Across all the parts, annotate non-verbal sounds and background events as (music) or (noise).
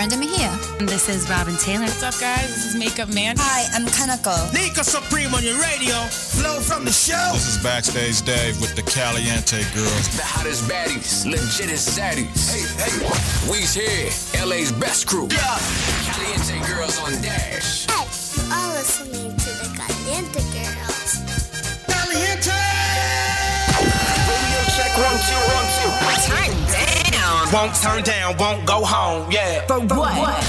Brenda Mejia. And this is Robin Taylor. What's up, guys? This is Makeup Man. Hi, I'm Kanako. Nika Supreme on your radio. Flow from the show. This is Backstage Dave with the Caliente Girls. The hottest baddies, legit as zaddies. Hey, hey, we's here, LA's best crew. Yeah. Caliente Girls on Dash. Won't turn down, won't go home, yeah. For, For what? what?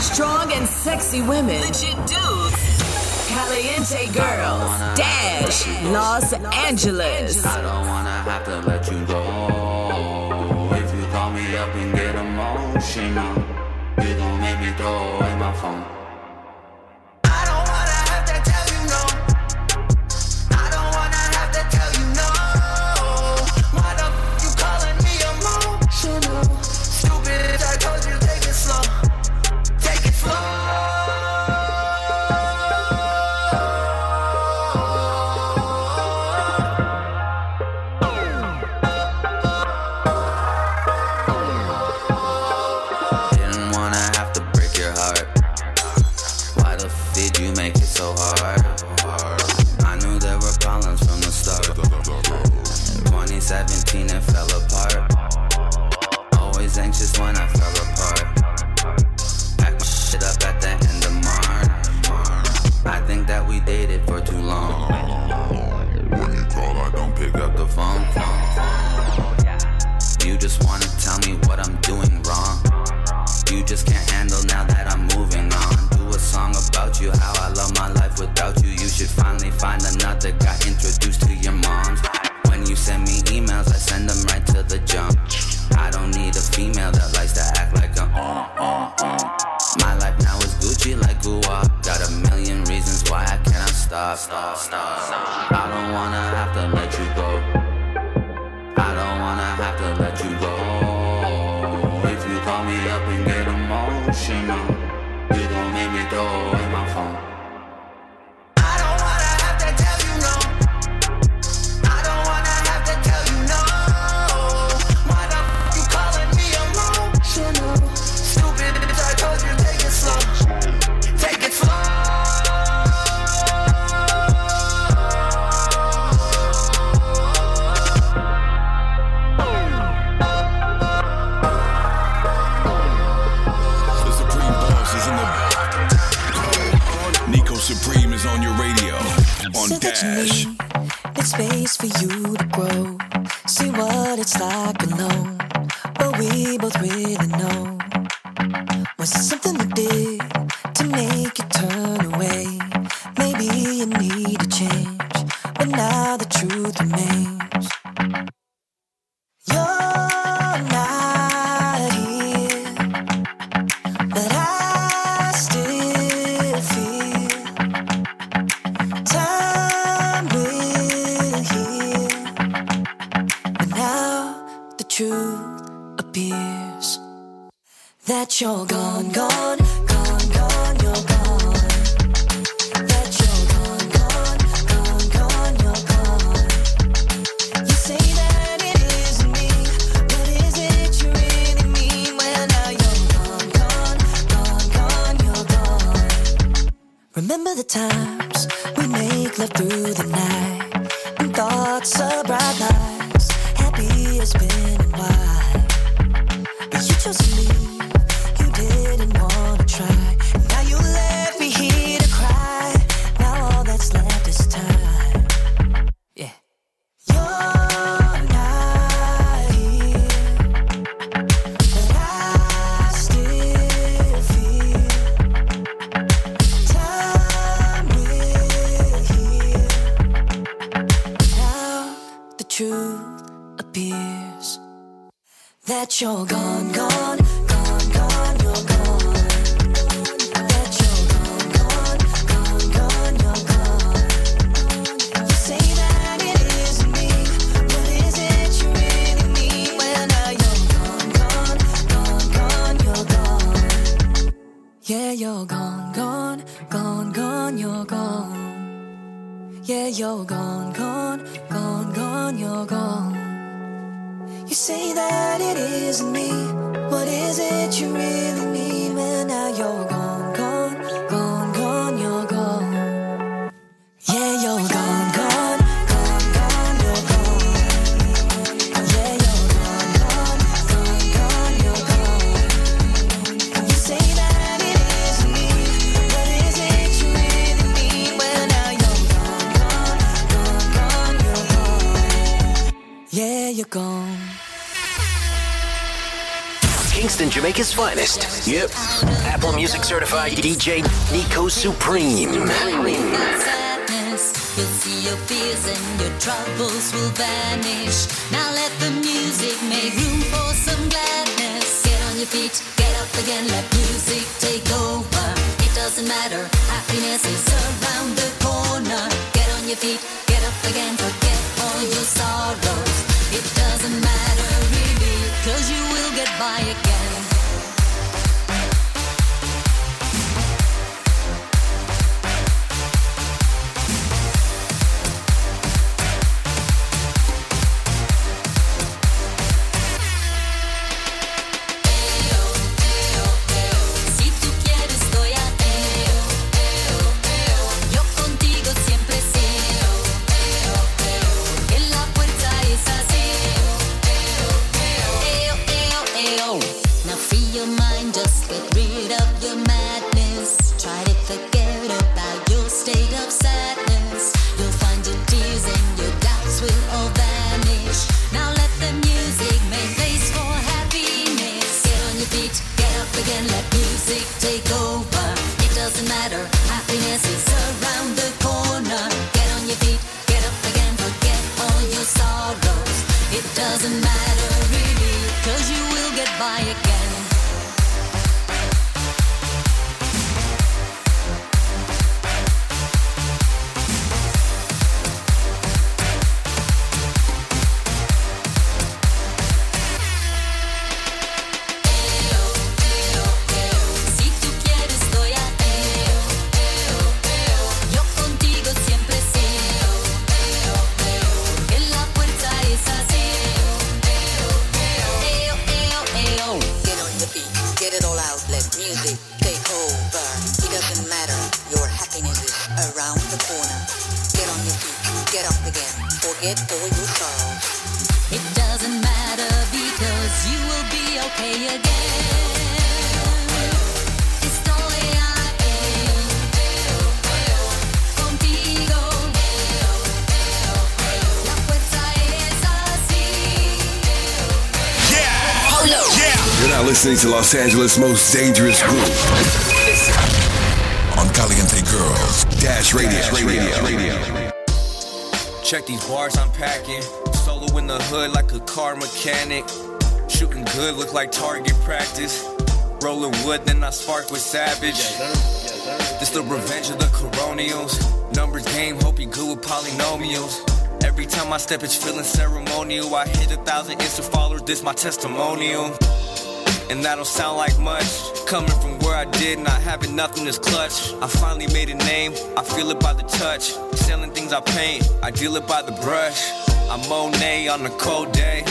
Strong and sexy women. Legit dudes. Caliente girls. Dash. Los, Los Angeles. Angeles. I don't wanna have to let you go. If you call me up and get emotional, you make me throw away my phone. Best finest. Yep. Apple Music certified DJ Nico Supreme. You'll see your fears and your troubles will vanish. Now let the music make room for some gladness. Get on your feet, get up again, let music take over. It doesn't matter, happiness is around the corner. Get on your feet, get up again, forget all your sorrows. It doesn't matter really, cause you will get by again. Again, forget all your sorrows. It doesn't matter because you will be okay again. Estoy ateo, contigo. La fuerza es así. You're now listening to Los Angeles' most dangerous group. On Caliente Girls. Dash Radio. Radio. Radio. Check these bars I'm packing. Solo in the hood like a car mechanic. Shooting good, look like target practice. Rolling wood, then I spark with savage. This the revenge of the coronials. Numbers game, hope you good with polynomials. Every time I step, it's feeling ceremonial. I hit a thousand Insta followers, this my testimonial. And that don't sound like much. Coming from where I did, not having nothing is clutch. I finally made a name, I feel it by the touch. Selling things I paint, I deal it by the brush. I'm Monet on a cold day.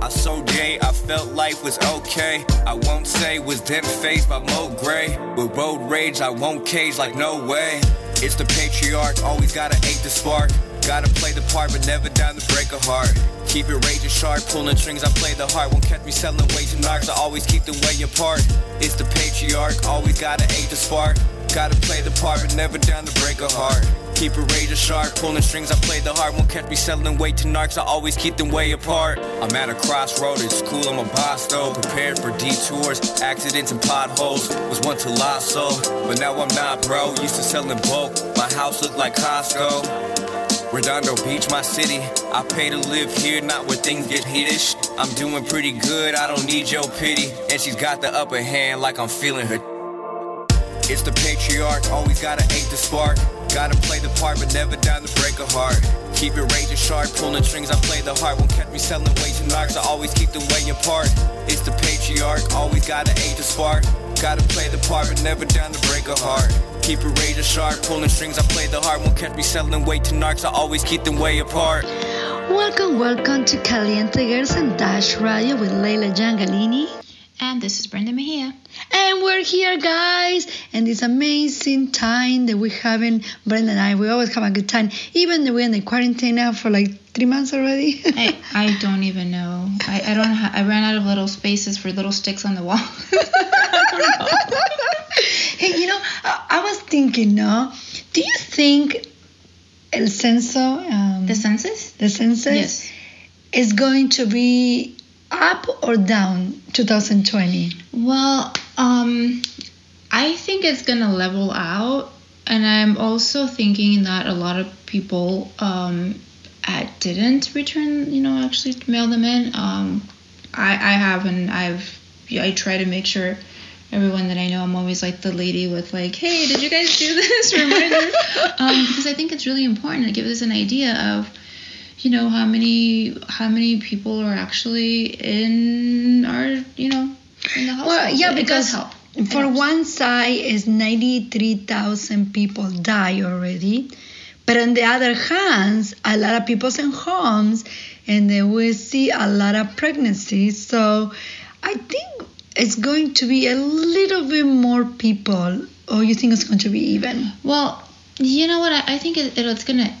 I so gay, I felt life was okay. I won't say was then faced by Mo Gray. With road rage, I won't cage like no way. It's the patriarch, always gotta ache the spark. Gotta play the part, but never down to break a heart. Keep it raging sharp, pulling strings, I play the heart. Won't catch me selling weights and knocks, I always keep them way apart. It's the patriarch, always gotta ache the spark. Gotta play the part, but never down to break a heart. Keep it razor sharp, pulling strings, I play the heart. Won't catch me selling weight to narcs, I always keep them way apart. I'm at a crossroad, it's cool, I'm a boss though. Prepared for detours, accidents and potholes. Was once a lost soul, but now I'm not, bro. Used to sell in bulk, my house looked like Costco. Redondo Beach, my city. I pay to live here, not where things get heatish. I'm doing pretty good, I don't need your pity. And she's got the upper hand like I'm feeling her. It's the patriarch, always gotta hate the spark. Gotta play the part, but never down to break a heart. Keep it razor sharp, pulling strings, I play the heart. Won't catch me selling weights and I always keep the way apart. It's the patriarch, always gotta hate the spark. Gotta play the part, but never down to break a heart. Keep it razor sharp, pulling strings, I play the heart. Won't catch me selling weight to narcs, I always keep them way apart. Welcome, welcome to Caliente Girls and Dash Radio with Leila Jangalini. And this is Brenda Mejia. And we're here, guys, and this amazing time that we're having, Brenda and I, we always have a good time, even though we're in the quarantine now for like three months already. (laughs) I, I don't even know. I, I don't. Ha- I ran out of little spaces for little sticks on the wall. (laughs) (laughs) hey, you know, I, I was thinking, no, do you think el censo, um, the census, the census, Yes. is going to be up or down 2020? Well, um, I think it's gonna level out, and I'm also thinking that a lot of people um, didn't return, you know, actually mail them in. Um, I, I have, and I've, I try to make sure everyone that I know, I'm always like the lady with like, hey, did you guys do this (laughs) reminder? (laughs) um, because I think it's really important to give us an idea of, you know, how many how many people are actually in our, you know, in the household. Well, yeah, It- it because help. for one side is 93,000 people die already. But on the other hand, a lot of people's in homes and then we see a lot of pregnancies. So I think it's going to be a little bit more people or you think it's going to be even? Well, you know what? I, I think it, it's gonna.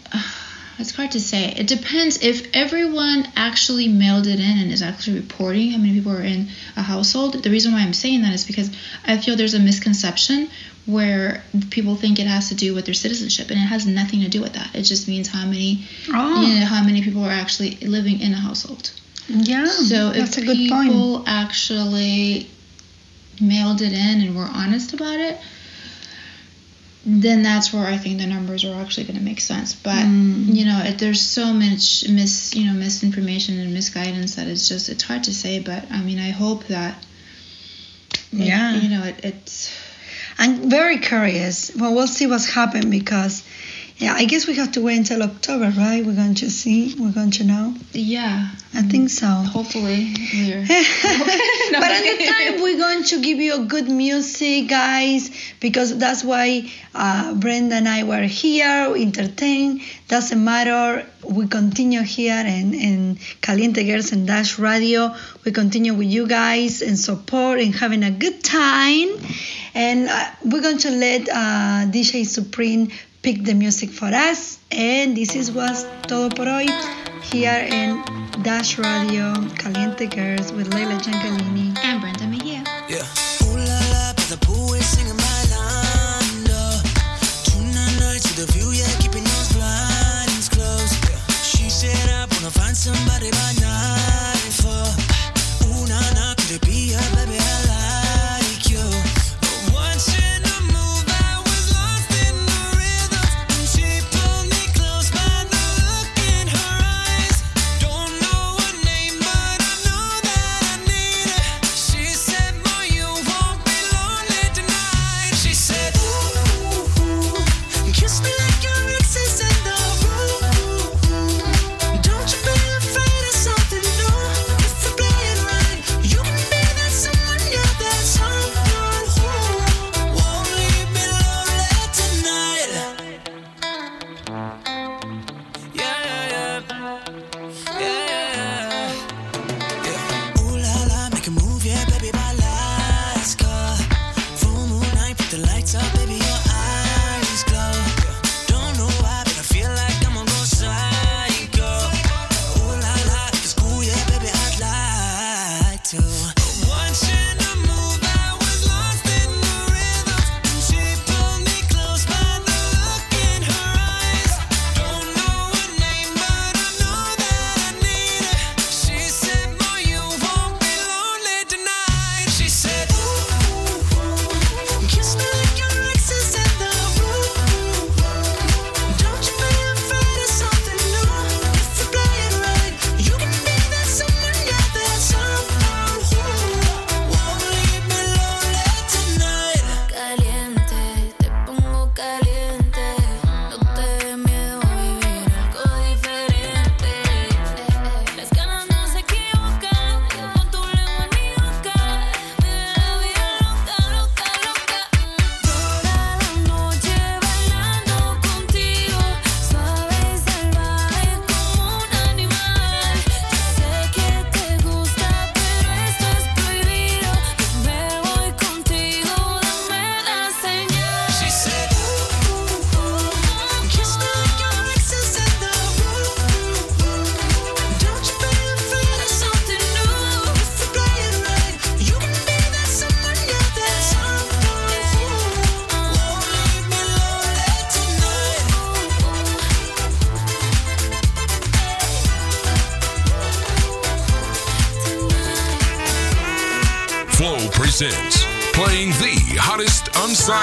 It's hard to say. It depends if everyone actually mailed it in and is actually reporting how many people are in a household. The reason why I'm saying that is because I feel there's a misconception where people think it has to do with their citizenship, and it has nothing to do with that. It just means how many, Oh. you know, how many people are actually living in a household. Yeah, So if that's a good point. people actually mailed it in and were honest about it, then that's where I think the numbers are actually going to make sense. But Mm. you know, it, there's so much mis you know misinformation and misguidance that it's just it's hard to say. But I mean, I hope that it- Yeah. you know, it, it's I'm very curious. Well, we'll see what's happened because, yeah, I guess we have to wait until October, right? We're going to see. We're going to know. yeah. I think so. Hopefully, (laughs) (laughs) but at the time, we're going to give you a good music, guys, because that's why uh, Brenda and I were here, entertain. Doesn't matter. We continue here in, in Caliente Girls and Dash Radio. We continue with you guys and support and having a good time. And uh, we're going to let uh, DJ Supreme pick the music for us. And this is was todo por hoy here in Dash Radio Caliente Girls with Leila Giangalini and Brenda Mejia. Yeah. Somebody by. Ooh na na, could it be her, baby?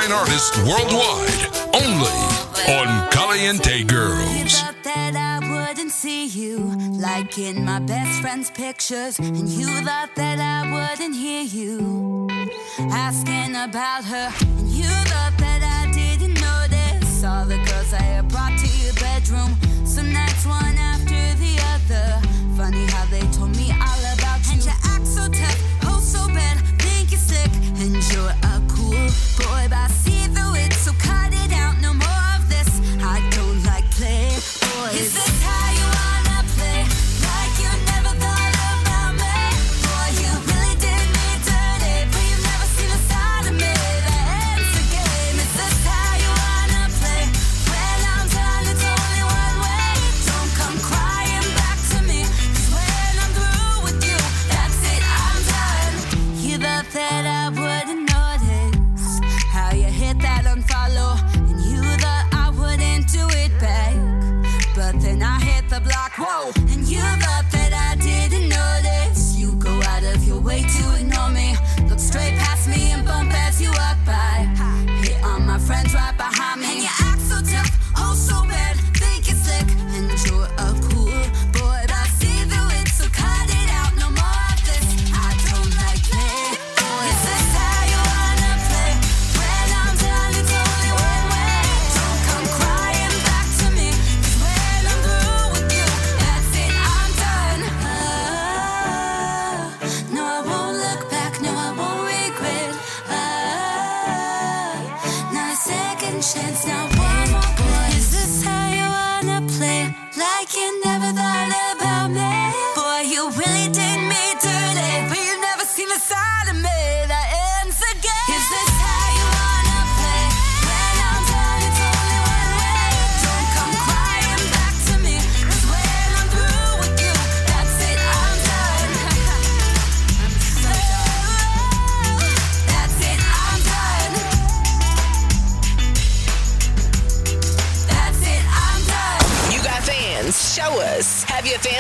fine artists worldwide, only on Caliente Girls. like in my best friend's pictures, and you thought that I wouldn't hear you asking about her, and you thought that I didn't notice all the girls I had brought to your bedroom. One after the other. Funny how they told me all about you, and you act so tough, oh so bad, think you're sick, and you're a is this.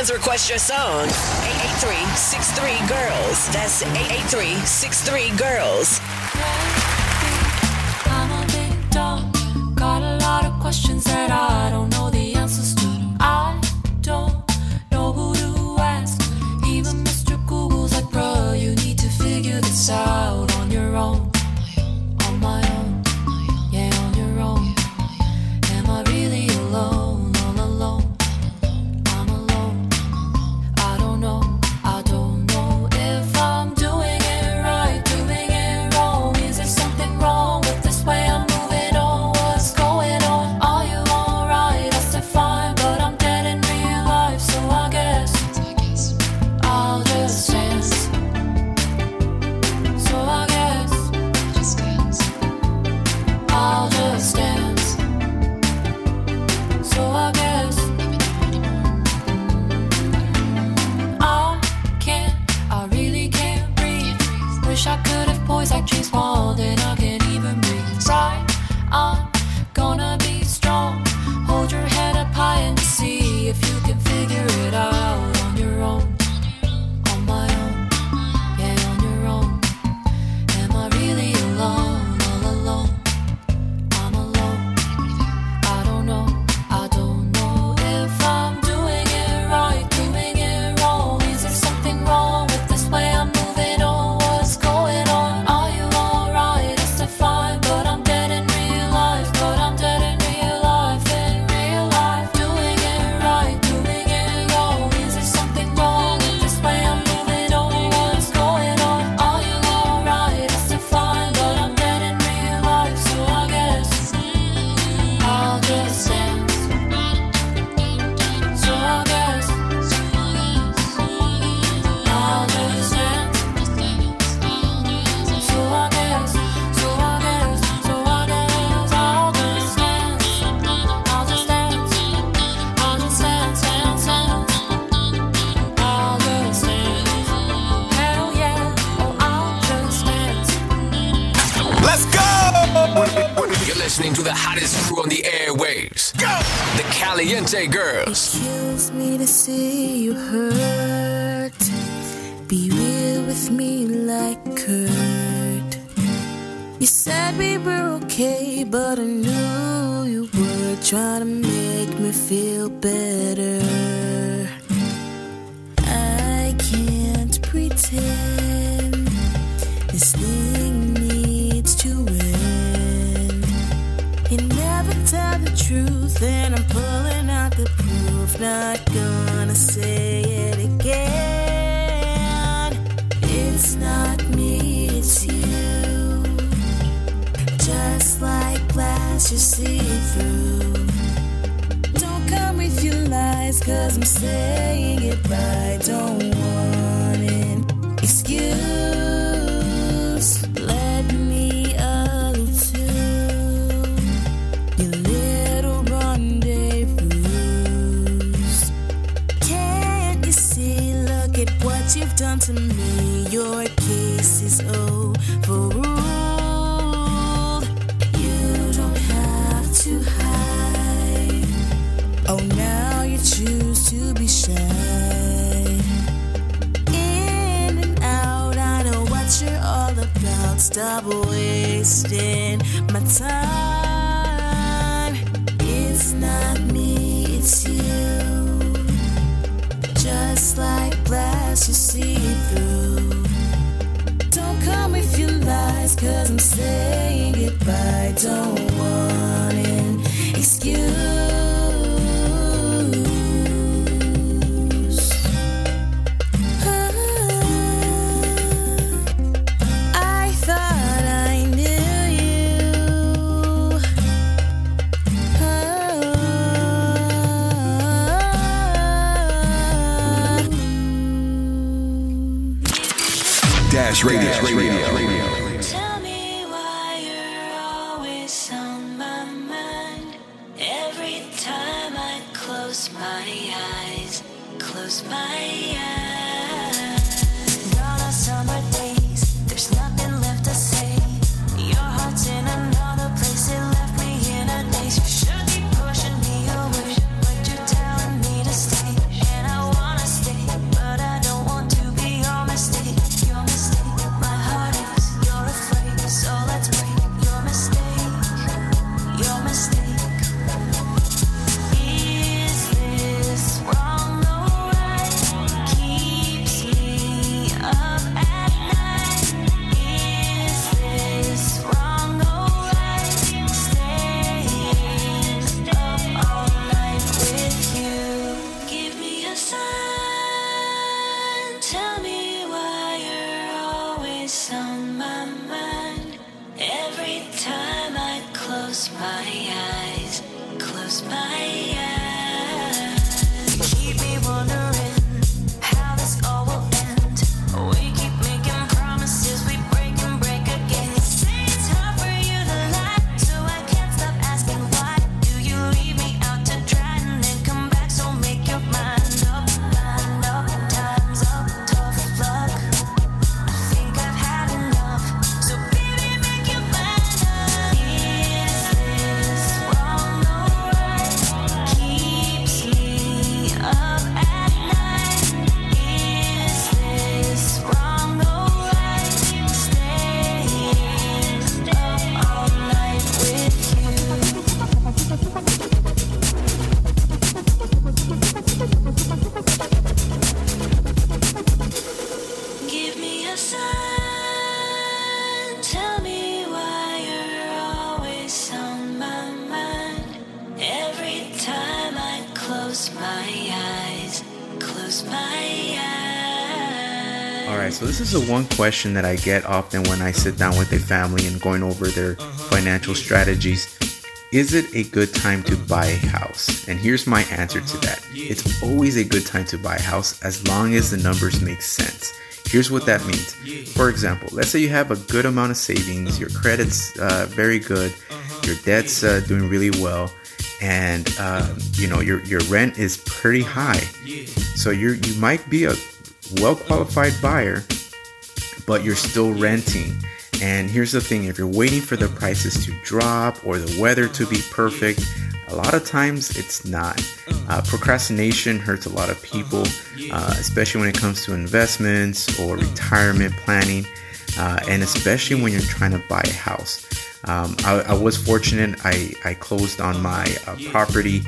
and request your song. 883 Girls. That's 883 Girls. I'm a. Got a lot of questions that I don't know the answers to. I don't know who to ask. Even Mr. Google's like, bro, you need to figure this out. Dash Radio. Radio. Tell is the one question that I get often when I sit down with a family and going over their financial strategies. Is it a good time to buy a house? And here's my answer to that. It's always a good time to buy a house as long as the numbers make sense. Here's what that means. For example, let's say you have a good amount of savings, your credit's uh, very good, your debt's uh, doing really well, and uh, you know your your rent is pretty high. So you you might be a well qualified buyer, but you're still renting. And here's the thing: if you're waiting for the prices to drop or the weather to be perfect, a lot of times it's not. Uh, procrastination hurts a lot of people, uh, especially when it comes to investments or retirement planning. uh, and especially when you're trying to buy a house. Um, I, I, was fortunate. I, I closed on my uh, property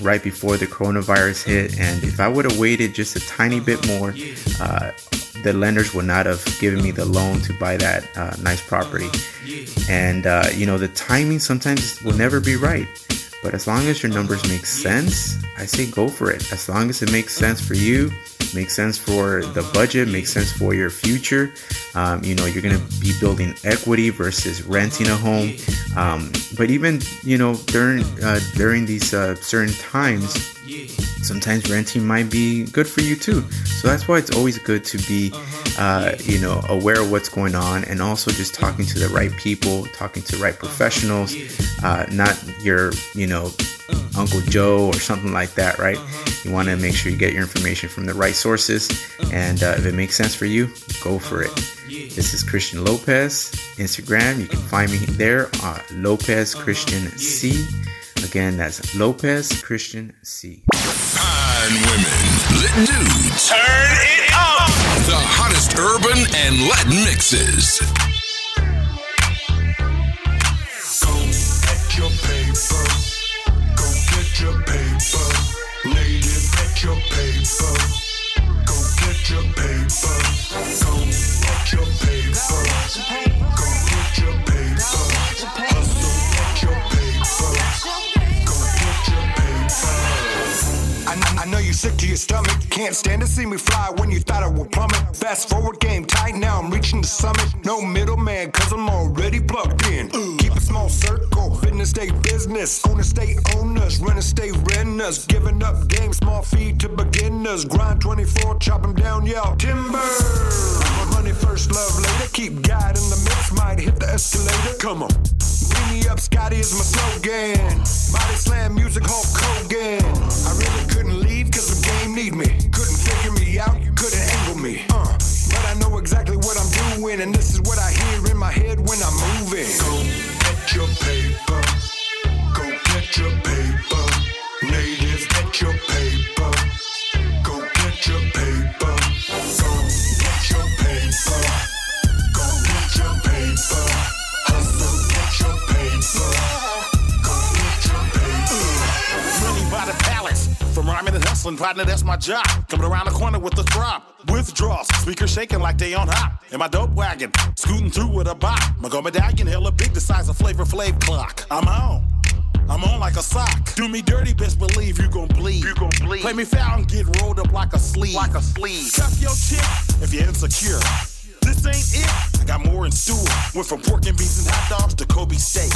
right before the coronavirus hit, and if I would have waited just a tiny bit more, uh, the lenders would not have given me the loan to buy that uh, nice property. And uh, you know, the timing sometimes will never be right. But as long as your numbers make sense, I say go for it. As long as it makes sense for you, makes sense for the budget, makes sense for your future. Um, you know, you're to be building equity versus renting a home. Um, but even you know during uh, during these uh, certain times, sometimes renting might be good for you too. So that's why it's always good to be, uh, you know, aware of what's going on and also just talking to the right people, talking to the right professionals, uh, not your, you know, Uncle Joe or something like that, right? You want to make sure you get your information from the right sources, and uh, if it makes sense for you, go for it. This is Christian Lopez, Instagram. You can find me there, uh, Lopez Christian C. Again, that's Lopez Christian C. Fine women, lit dudes. Turn it up. The hottest urban and Latin mixes. Stomach. Can't stand to see me fly when you thought I would plummet. Fast forward, game tight, now I'm reaching the summit. No middleman, cause I'm already plugged in. Keep a small circle, business stay business. Owner stay owners, renters stay renters. Giving up game, small fee to beginners. Grind 24, chop 'em down, yell timber. Money first, love later. Keep God in the mix, might hit the escalator. Come on. Beat me up, Scotty is my slogan. Body slam music, Hulk Hogan. I really couldn't leave cause need me. Couldn't figure me out, couldn't angle me. Uh, but I know exactly what I'm doing, and this is what I hear in my head when I'm moving. Go get your paper. Hustling, partner, that's my job. Coming around the corner with a drop. Withdrawals, speakers shaking like they on hot. In my dope wagon, scooting through with a bop. My gold medallion, hella big, the size of Flavor Flav clock. I'm on. I'm on like a sock. Do me dirty, best believe you gon' bleed. You gon' bleed. Play me foul and get rolled up like a sleeve. Like a sleeve. Cuff your chick if you're insecure. This ain't it. I got more in store. Went from pork and beans and hot dogs to Kobe steak.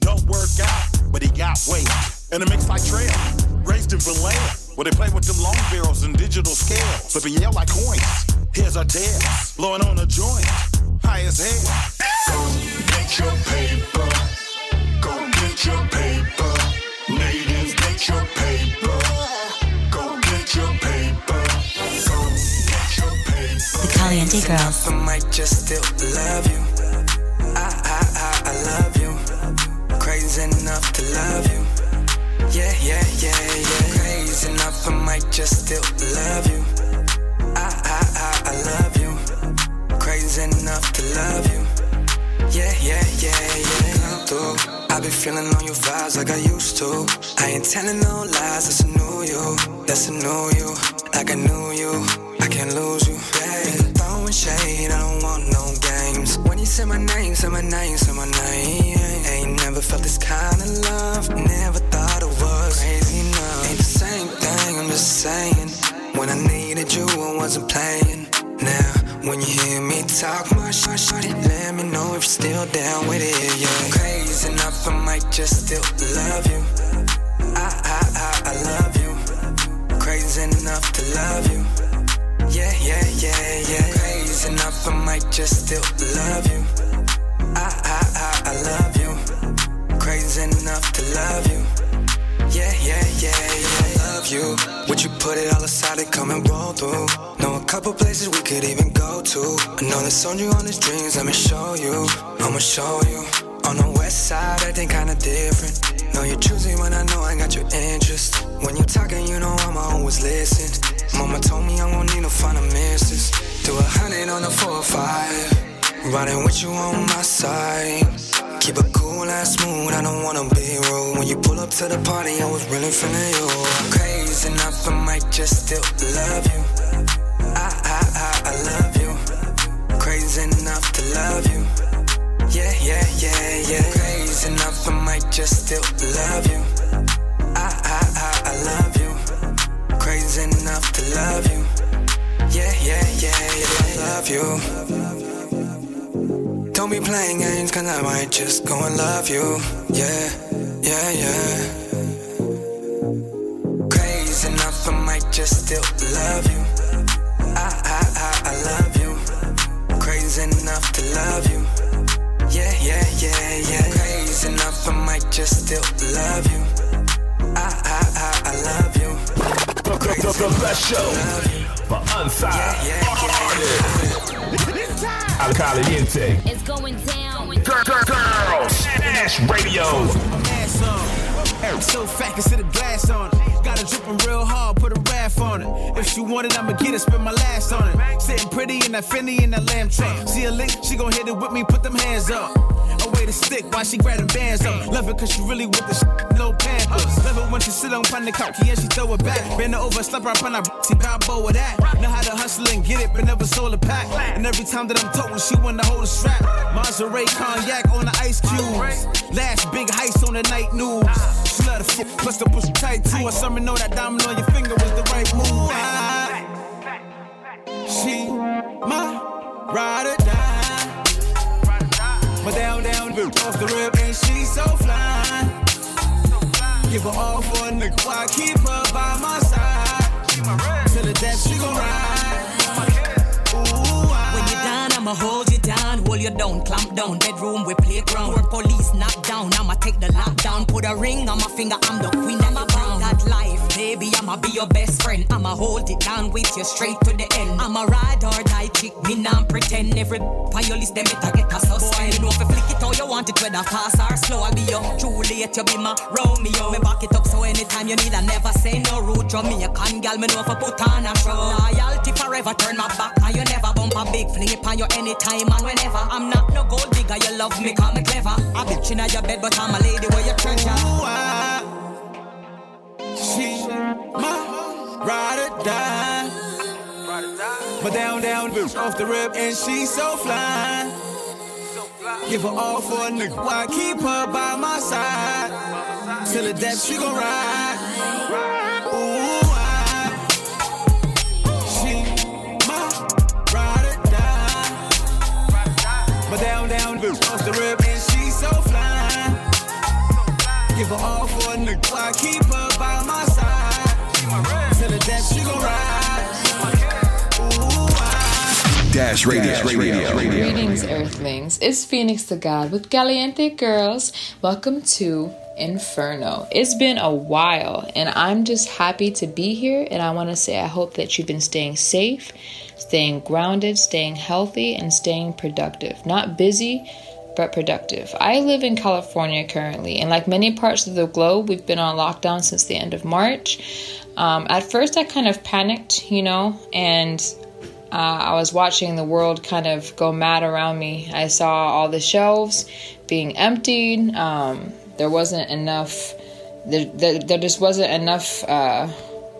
Don't work out, but he got weight. And it makes like trail. Raised in Vallejo, where they play with them long barrels and digital scales. Flipping yell like coins. Here's our tails. Blowing on a joint. High as hell. Go get your paper. Go get your paper. Natives, get your paper. Go get your paper. Go get your paper. The Caliente Girls. I might just still love you. I, I, I, I love you. Crazy enough to love you. Yeah, yeah, yeah, yeah. Crazy enough, I might just still love you. I, I, I, I love you. Crazy enough to love you. Yeah, yeah, yeah, yeah. Come through. I be feeling on your vibes like I used to. I ain't telling no lies, that's a new you. That's a new you. Like I knew you. I can't lose you. Babe. Throwing shade, I don't want no games. When you say my name, say my name, say my name. Ain't never felt this kind of love. Never thought crazy enough. Ain't the same thing, I'm just saying. When I needed you, I wasn't playing. Now, when you hear me talk my shit, let me know if you're still down with it. Yeah, crazy enough, I might just still love you. I, I, I, I love you. Crazy enough to love you. Yeah, yeah, yeah, yeah. Crazy enough, I might just still love you. I, I, I, I love you. Crazy enough to love you. Yeah, yeah, yeah, yeah. I love you. Would you put it all aside and come and roll through? Know a couple places we could even go to. I know that's on you on these dreams. Let me show you. I'ma show you. On the west side, acting kinda different. Know you're choosing when I know I got your interest. When you talking, you know I'ma always listen. Mama told me I won't need no final misses. Do a hundred on the four or five. Riding with you on my side. Keep it cool and smooth, I don't wanna be rude. When you pull up to the party, I was really feeling you. Crazy enough, I might just still love you. I, I, I, I love you. Crazy enough to love you. Yeah, yeah, yeah, yeah. Crazy enough, I might just still love you. I, I, I, I love you. Crazy enough to love you. Yeah, yeah, yeah, yeah. I love you. Don't be playing games, cause I might just go and love you. Yeah, yeah, yeah. Crazy enough, I might just still love you. I, I, I, I love you. Crazy enough to love you. Yeah, yeah, yeah, yeah. Crazy enough, I might just still love you. I, I, I, I love you. The, the, the, the best show for unsigned artists. Al Caliente. It's going down. Girl, girl, girls. Dash Radio. Ass So fat, consider glass on it. Got it dripping real hard, put a raff on it. If she want it, I'ma get it, spend my last on it. Sitting pretty in that Fendi in that lamb truck. See a link, she gon' hit it with me, put them hands up. I wait a stick while she grabbing bands up. Love it cause she really with the shit, no pampers. Love it when she sit on the cocky and she throw it back. Bend over, slap her up on her see Balbo with that. Know how to hustle and get it, but never sold a pack. And every time that I'm toting, she wanna hold a strap. Monterey cognac on the ice cubes. Last big heist on the night news. Love the foot, plus the push tight too. I summer know that diamond on your finger was the right move. Ah, She my ride or die. But down, down, off the rip, and she so fly. Give her all for a nigga, why keep her by my side? Till the death she gon' ride. I'ma hold you down, hold you down, clamp down. Bedroom we playground. Where police knock down, I'ma take the lockdown. Put a ring on my finger, I'm the queen my brown. That life, baby, I'ma be your best friend. I'ma hold it down with you straight to the end. I'ma ride or die chick, me nah pretend. Every on your list, them better get a suspend. You know if you flick it how you want it, whether fast or slow, I'll be your Juliet, you be my Romeo. Me back it up so anytime you need, I never say no rude. Jamaican girl, me know if I put on a show. Loyalty forever, turn my back, and you never bump a big fling it on you anytime and whenever. I'm not no gold digger, you love me, call me clever. I bitch in your bed, but I'm a lady where you treasure. Ah. She my ride or die. But down, down, boots off the rip, and she so fly. Give her all for a nigga, why keep her by my side? Till the death she gon' ride. Down, down, off the rip, Give her all for a nigga, why keep her by my side? Till the death she gon' ride. Dash Radio. Dash Radio. Greetings, Earthlings. It's Phoenix the God with Caliente Girls. Welcome to Inferno. It's been a while, and I'm just happy to be here. And I want to say, I hope that you've been staying safe, staying grounded, staying healthy, and staying productive. Not busy, but productive. I live in California currently, and like many parts of the globe, we've been on lockdown since the end of March. Um, at first, I kind of panicked, you know, and uh, I was watching the world kind of go mad around me. I saw all the shelves being emptied. Um, there wasn't enough. There, there, there just wasn't enough uh,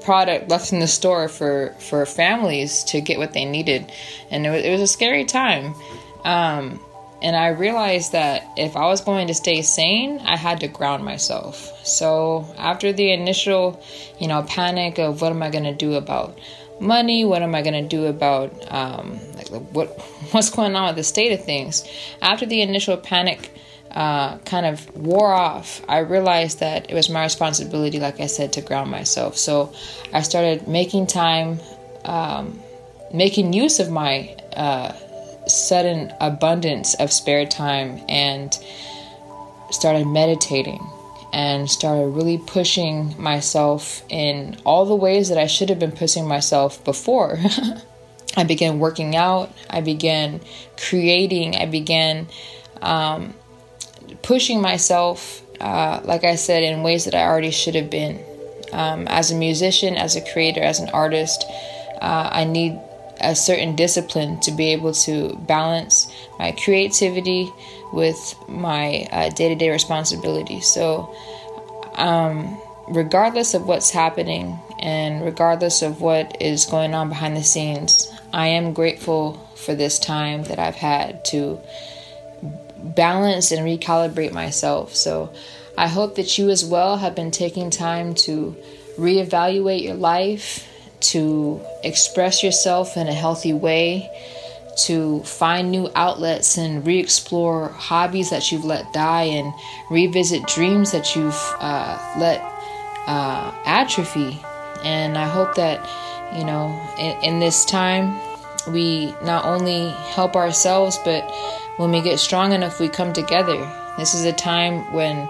product left in the store for for families to get what they needed, and it was, it was a scary time. Um, and I realized that if I was going to stay sane, I had to ground myself. So after the initial, you know, panic of what am I going to do about money? What am I going to do about um, like what (laughs) what's going on with the state of things? After the initial panic uh, kind of wore off, I realized that it was my responsibility, like I said, to ground myself. So I started making time, um, making use of my uh, sudden abundance of spare time, and started meditating and started really pushing myself in all the ways that I should have been pushing myself before. (laughs) I began working out, I began creating, I began um, pushing myself, uh, like I said, in ways that I already should have been. Um, as a musician, as a creator, as an artist, uh, I need a certain discipline to be able to balance my creativity with my day to day responsibilities. So, um, regardless of what's happening and regardless of what is going on behind the scenes, I am grateful for this time that I've had to balance and recalibrate myself. So I hope that you as well have been taking time to reevaluate your life, to express yourself in a healthy way, to find new outlets and re explore hobbies that you've let die and revisit dreams that you've uh, let uh, atrophy. And I hope that, you know, in, in this time, we not only help ourselves, but when we get strong enough, we come together. This is a time when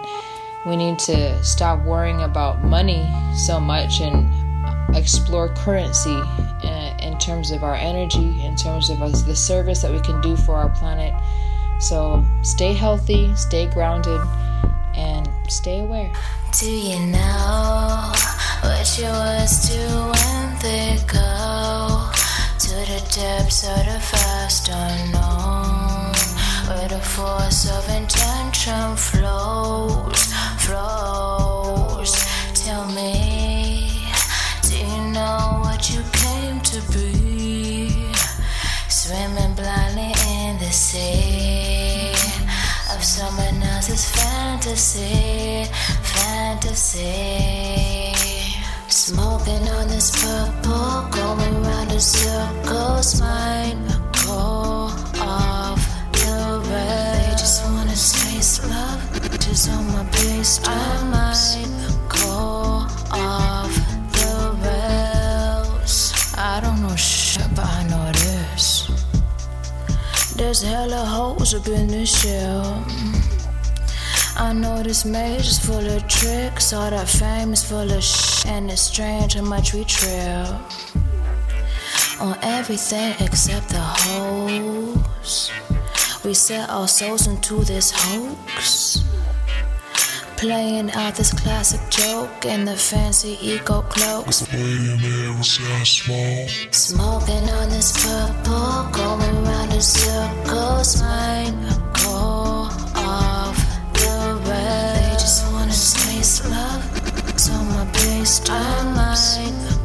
we need to stop worrying about money so much and explore currency uh, in terms of our energy, in terms of us, the service that we can do for our planet. So stay healthy, stay grounded, and stay aware. Do you know what you was doing? They go to the depths of the vast unknown, where the force of intention flows, flows. Tell me, know what you came to be? Swimming blindly in the sea of someone else's fantasy, fantasy. Smoking on this purple, going round in circles, go off the. They just wanna taste love, just on my base. I might There's hella holes up in this shell. I know this maze is full of tricks, all that fame is full of shit, and it's strange how much we trail on everything except the hoes. We set our souls into this hoax, playing out this classic joke in the fancy ego cloaks. Smoking on this purple, going round in circles, might go off the rails. They just wanna taste love, so my I might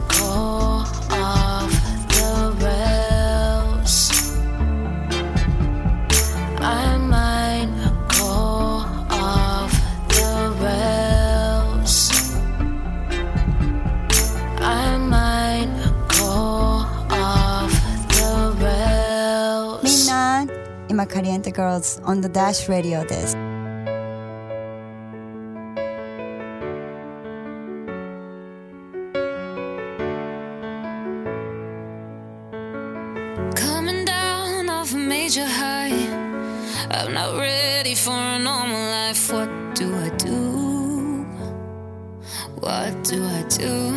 Alma Girls on the Dash Radio Disc. Coming down off a major high, I'm not ready for a normal life. What do I do? What do I do?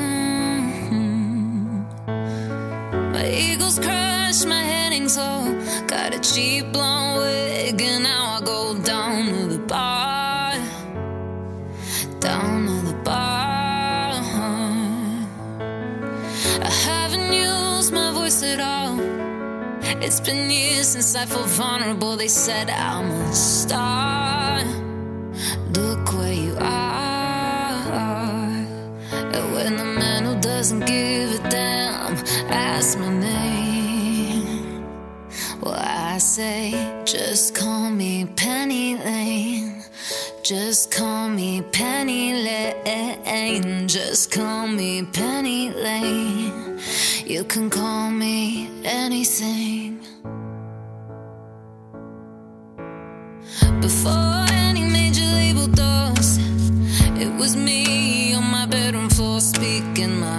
My eagles crush my head heading so got a cheap blonde wig and now I go down to the bar. Down to the bar. I haven't used my voice at all. It's been years since I felt vulnerable. They said I'm a star. Look where you are. Say, just call me Penny Lane. Just call me Penny Lane. Just call me Penny Lane. You can call me anything. Before any major label does, it was me on my bedroom floor speaking my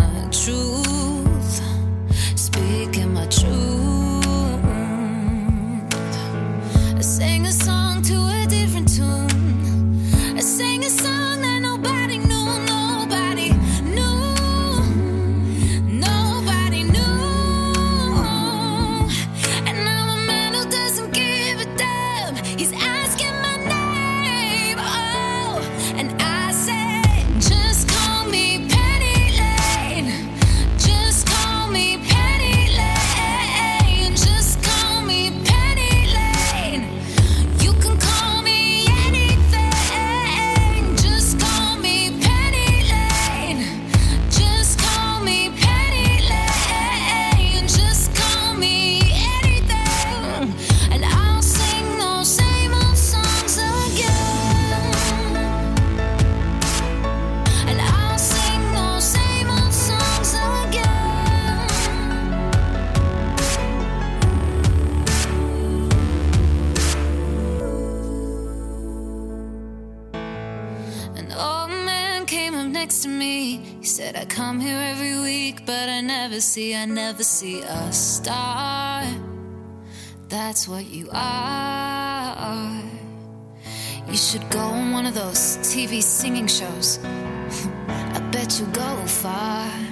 come here every week, but I never see, I never see a star. That's what you are. You should go on one of those TV singing shows. (laughs) I bet you go far.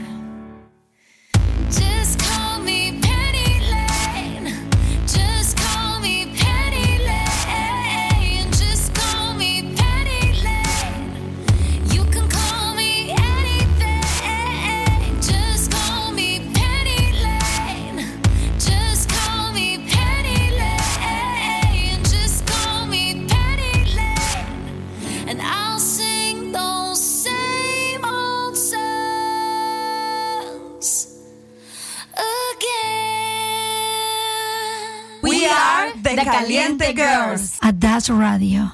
Caliente Girls. At Dash Radio.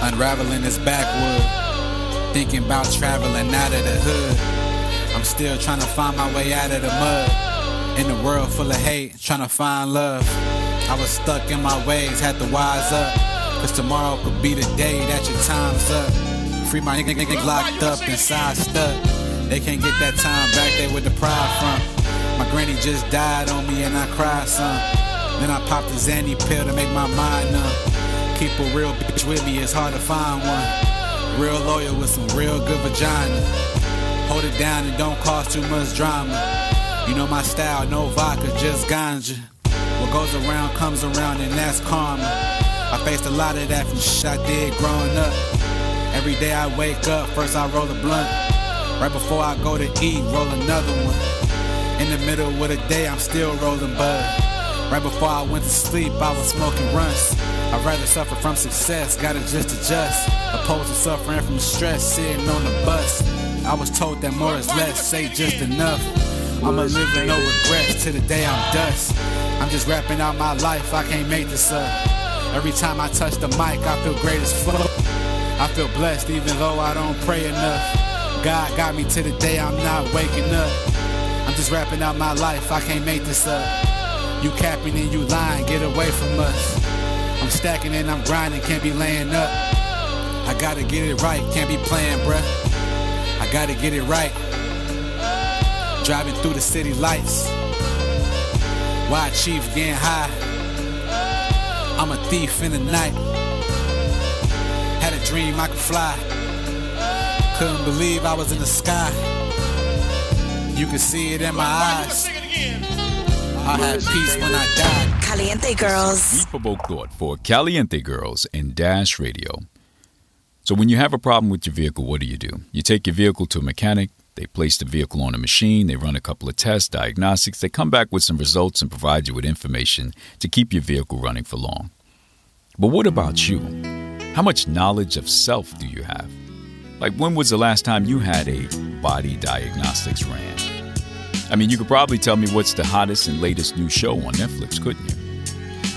Unraveling this backwood. Thinking about traveling out of the hood. I'm still trying to find my way out of the mud. In a world full of hate, trying to find love. I was stuck in my ways, had to wise up. Cause tomorrow could be the day that your time's up. Free my nigga nigga locked up inside stuck. They can't get that time back there with the pride from. My granny just died on me and I cried some. Then I popped a Xanny pill to make my mind numb. Keep a real bitch with me, it's hard to find one. Real loyal with some real good vagina. Hold it down and don't cause too much drama. You know my style, no vodka, just ganja. What goes around comes around and that's karma. I faced a lot of that from shit I did growing up. Every day I wake up, first I roll a blunt. Right before I go to eat, roll another one. In the middle of the day, I'm still rolling bud. Right before I went to sleep, I was smoking runs. I'd rather suffer from success, gotta just adjust. Opposed to suffering from stress, sitting on the bus. I was told that more is less, say just enough. I'ma live with no regrets till the day I'm dust. I'm just rapping out my life, I can't make this up. Every time I touch the mic, I feel great as fuck. I feel blessed even though I don't pray enough. God got me to the day I'm not waking up. I'm just rapping out my life, I can't make this up. You capping and you lying, get away from us. I'm stacking and I'm grinding, can't be laying up. I gotta get it right, can't be playing, bruh. I gotta get it right. Driving through the city lights. Why chief getting high? I'm a thief in the night. Had a dream I could fly. Couldn't believe I was in the sky. You can see it in my eyes. I had peace when I died. Caliente Girls. We provoke thought for Caliente Girls and Dash Radio. So when you have a problem with your vehicle, what do you do? You take your vehicle to a mechanic. They place the vehicle on a machine. They run a couple of tests, diagnostics. They come back with some results and provide you with information to keep your vehicle running for long. But what about you? How much knowledge of self do you have? Like, when was the last time you had a body diagnostics ran? I mean, you could probably tell me what's the hottest and latest new show on Netflix, couldn't you?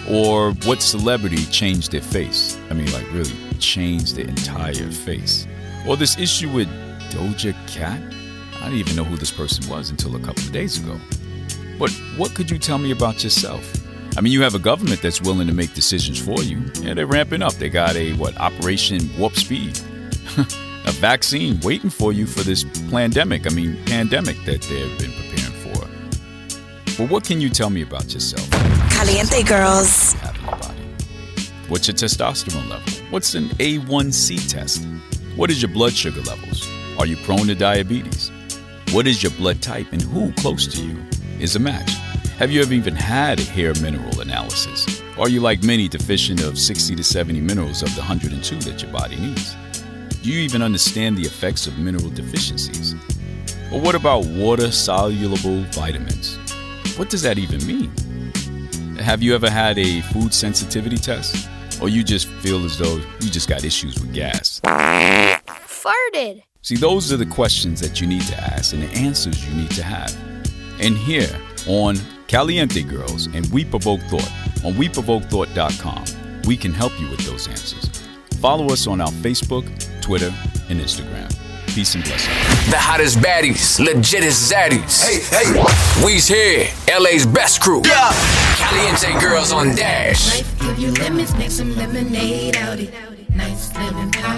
Or what celebrity changed their face? I mean, like, really changed their entire face. Or this issue with Doja Cat? I didn't even know who this person was until a couple of days ago. But what could you tell me about yourself? I mean, you have a government that's willing to make decisions for you. Yeah, they're ramping up. They got a, what, Operation Warp Speed. (laughs) a vaccine waiting for you for this pandemic. I mean, pandemic that they've been preparing. But what can you tell me about yourself? Caliente Girls. What's your testosterone level? What's an A1C test? What is your blood sugar levels? Are you prone to diabetes? What is your blood type and who close to you is a match? Have you ever even had a hair mineral analysis? Are you like many deficient of 60 to 70 minerals of the 102 that your body needs? Do you even understand the effects of mineral deficiencies? Or what about water soluble vitamins? What does that even mean? Have you ever had a food sensitivity test? Or you just feel as though you just got issues with gas? Farted. See, those are the questions that you need to ask and the answers you need to have. And here on Caliente Girls and We Provoke Thought on WeProvokeThought.com, we can help you with those answers. Follow us on our Facebook, Twitter, and Instagram. Peace and blessings. The hottest baddies, legit as zaddies. Hey, hey. We's here, LA's best crew. Yeah. Caliente Girls on Dash. Life give you lemons, make some lemonade out of it. Nice lemon pie,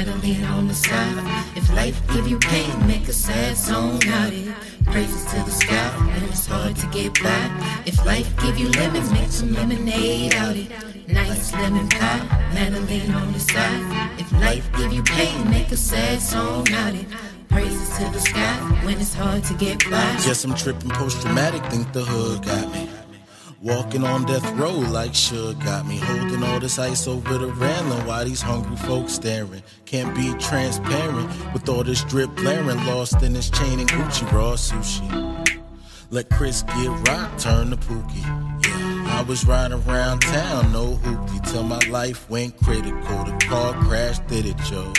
Madeline on the side. If life give you pain, make a sad song out it. Praises to the sky when it's hard to get by. If life give you lemons, make some lemonade out it. Nice lemon pie, Madeline on the side. If life give you pain, make a sad song out it. Praises to the sky when it's hard to get by. Guess I'm tripping post traumatic, think the hood got me. Walking on death row like Suge got me. Holding all this ice over the railing while these hungry folks staring. Can't be transparent with all this drip blaring. Lost in this chain and Gucci raw sushi. Let Chris get rock, turn to Pookie. Yeah, I was riding around town, no hoopty, till my life went critical. The car crashed, did it, Joe.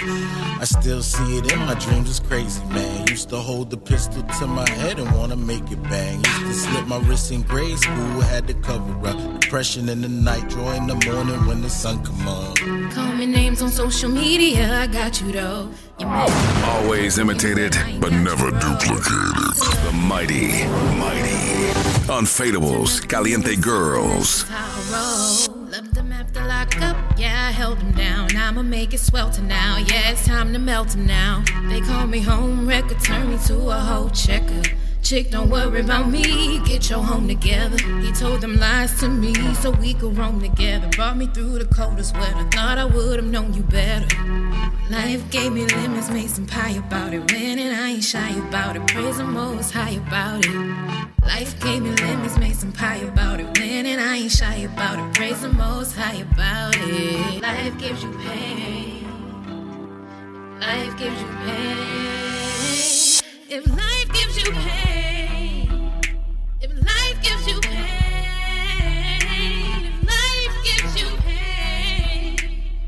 I still see it in my dreams, it's crazy, man. Used to hold the pistol to my head and wanna make it bang. Used to slip my wrist in grade school, had to cover up. Depression in the night, joy in the morning when the sun come up. Call me names on social media, I got you though. You Always imitated, but never duplicated. The mighty, mighty, unfadables, caliente girls. Left them after lock up, yeah, I held them down. I'ma make it swelter now, yeah, it's time to melt them now. They call me home turn me to a whole checker. Chick, don't worry about me, get your home together. He told them lies to me so we could roam together. Brought me through the coldest weather, thought I would've known you better. Life gave me lemons, made some pie about it. Winning, I ain't shy about it. Praise the most high about it. Life gave me lemons, made some pie about it. Winning, I ain't shy about it. Praise the most high about it. Life gives you pain. Life gives you pain. If life gives you pain, if life gives you pain, if life gives you pain,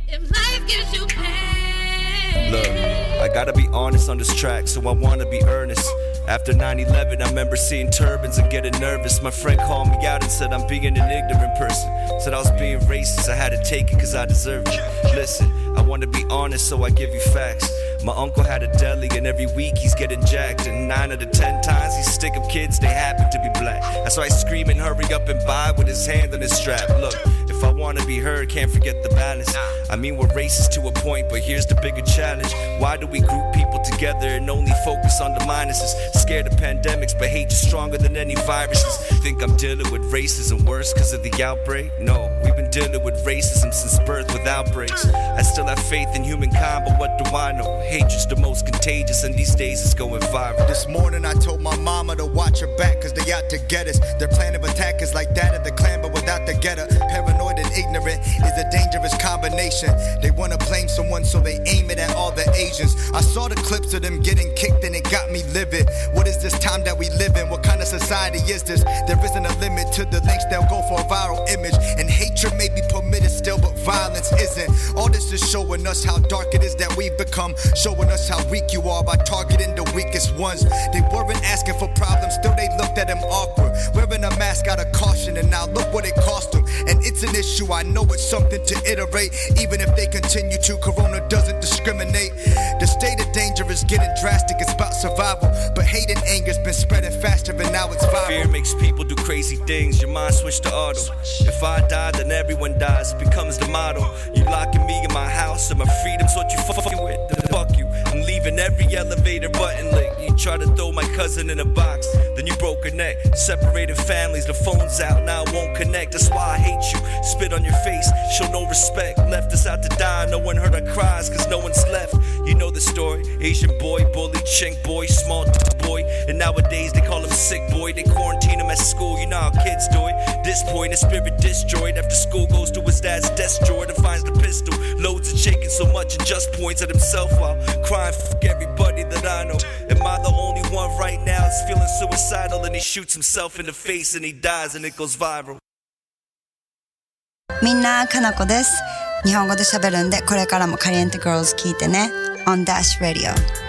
if life gives you pain. Look, I gotta be honest on this track, so I wanna be earnest. After 9 11, I remember seeing turbans and getting nervous. My friend called me out and said I'm being an ignorant person. Said I was being racist, I had to take it cause I deserved it. Listen, I wanna be honest, so I give you facts. My uncle had a deli, and every week he's getting jacked. And nine out of ten times he stick up kids, they happen to be black. That's why I scream and hurry up and buy with his hand on his strap. Look, I wanna be heard, can't forget the balance. I mean, we're racist to a point, but here's the bigger challenge. Why do we group people together and only focus on the minuses? Scared of pandemics, but hate is stronger than any viruses. Think I'm dealing with racism worse because of the outbreak? No, we've been dealing with racism since birth with outbreaks. I still have faith in humankind, but what do I know? Hatred's the most contagious, and these days it's going viral. This morning I told my mama to watch her back, cause they out to get us. Their plan of attack is like that of the Klan, but without the getter. Paranoid and ignorant is a dangerous combination. They wanna blame someone, so they aim it at all the Asians. I saw the clips of them getting kicked, and it got me livid. What is this time that we live in? What kind of society is this? There isn't a limit to the lengths they'll go for a viral image. And hatred may be permitted still, but violence isn't. All this is showing us how dark it is that we've become. Showing us how weak you are by targeting the weakest ones. They weren't asking for problems, still they looked at him awkward. Wearing a mask out of caution, and now look what it cost them. And it's an issue, I know it's something to iterate. Even if they continue to, Corona doesn't discriminate. The state of danger is getting drastic, it's about survival. But hate and anger's been spreading faster, and now it's viral. Fear makes people do crazy things. Your mind switch to auto. If I die, then everyone dies. Becomes the motto. You locking me in my house, and my freedom's what you fucking with. Then fuck you. Leaving every elevator button lit. You try to throw my cousin in a box, then you broke her neck. Separated families, the phone's out, now it won't connect. That's why I hate you. Spit on your face, show no respect. Left us out to die, no one heard our cries, cause no one's left. You know the story. Asian boy, bully, chink boy, small boy. And nowadays they call him sick boy. They quarantine him at school, you know how kids do it. This point, his spirit destroyed. After school goes to his dad's desk drawer and finds the pistol. Loads of shaking so much and just points at himself while crying, fuck everybody that I know. Am I the only one right now that's feeling suicidal? And he shoots himself in the face and he dies and it goes viral. みんな、かなこです。日本語で喋るんで、これからもカリエンテ Girls 聞いてね。on Dash Radio.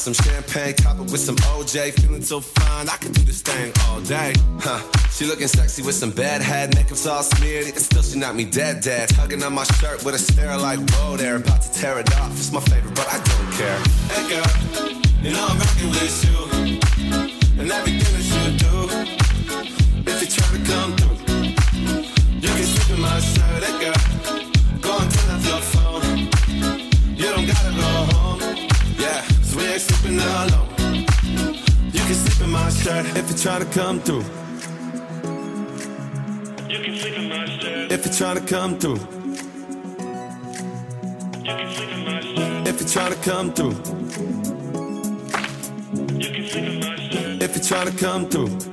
Some champagne, top it with some OJ. Feeling so fine, I can do this thing all day. Huh? She looking sexy with some bad head, makeup's all smeared, and still she knocked me dead, dead. Tugging on my shirt with a stare like, whoa, they're about to tear it off. It's my favorite, but I don't care. Hey girl, you know I'm rocking with you and everything try to come through. You can sleep in my if you try to come through. You can sleep in my if you try to come through. You can sleep in my if you try to come through.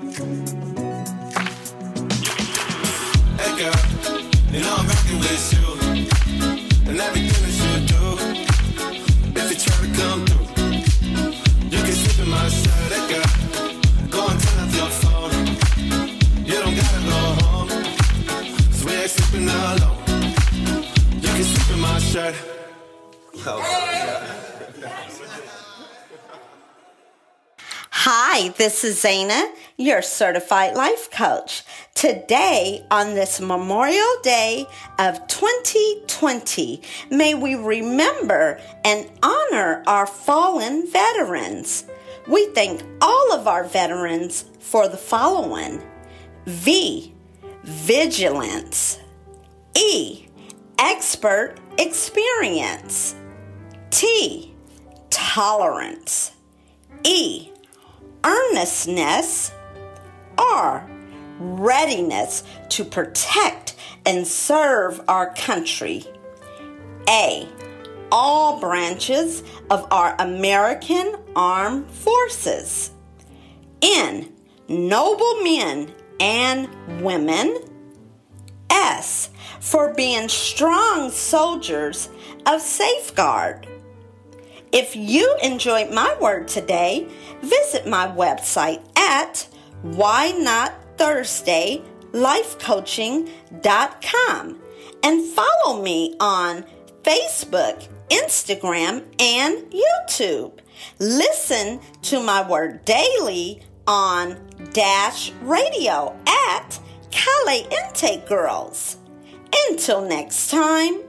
Hi, this is Zana, your certified life coach. Today, on this Memorial Day of 2020, may we remember and honor our fallen veterans. We thank all of our veterans for the following V. Vigilance. E. Expert experience. T. Tolerance. E. Earnestness. R. Readiness to protect and serve our country. A. All branches of our American Armed Forces. N. Noble men and women. S. For being strong soldiers of safeguard. If you enjoyed my word today, visit my website at why not Thursday lifecoaching.com and follow me on Facebook, Instagram, and YouTube. Listen to my word daily on Dash Radio at Caliente Girls. Until next time,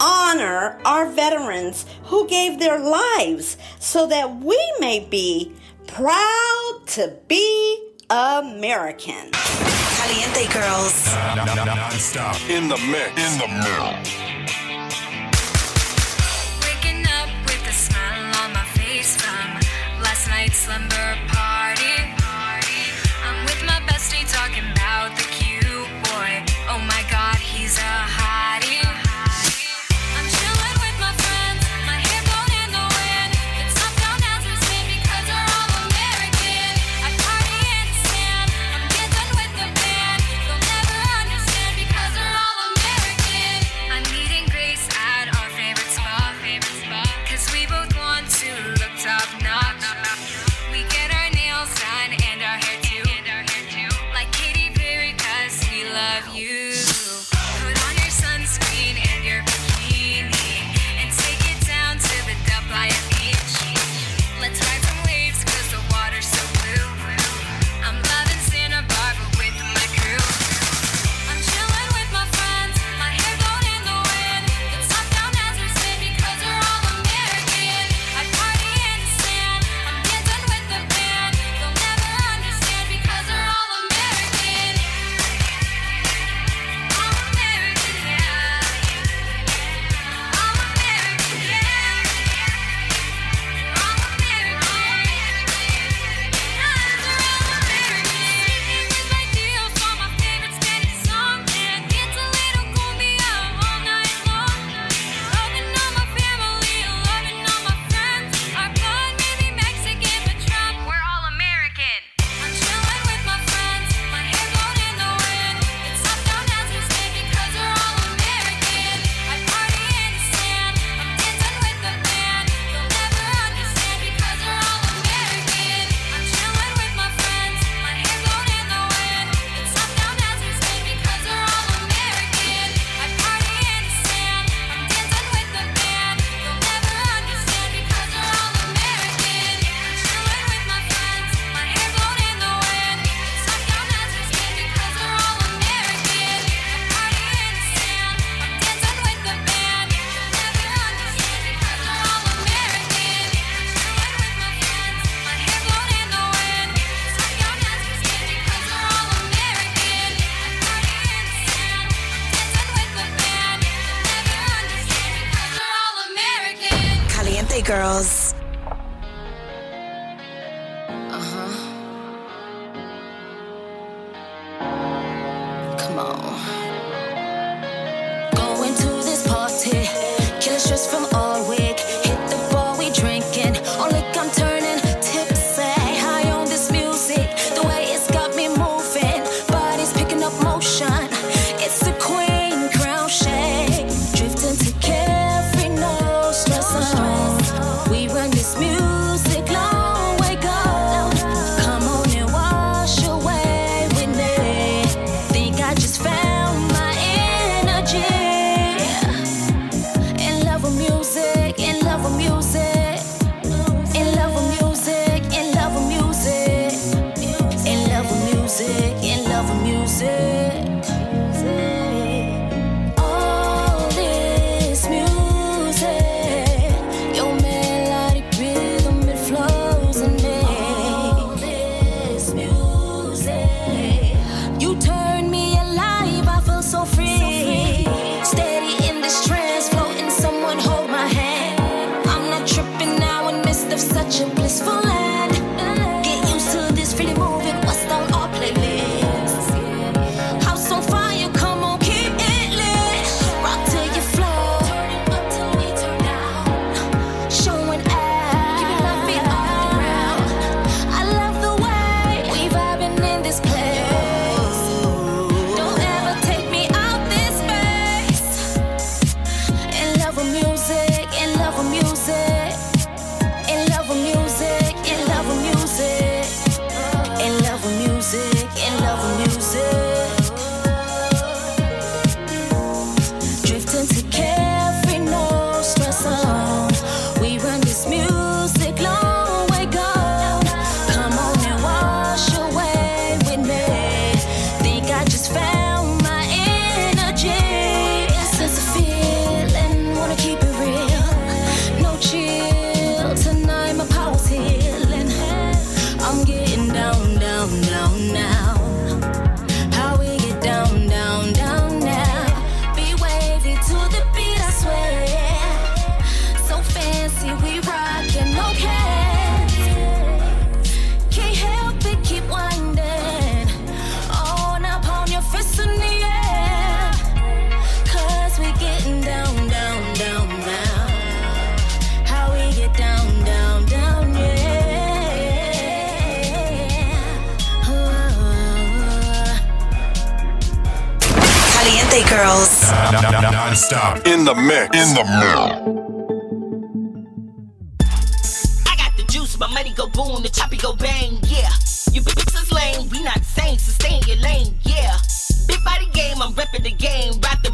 honor our veterans who gave their lives so that we may be proud to be American. Caliente Girls. Non-stop. In the mix. In the mix. Waking up with a smile on my face from last night's slumber party. I'm with my bestie talking about the Caliente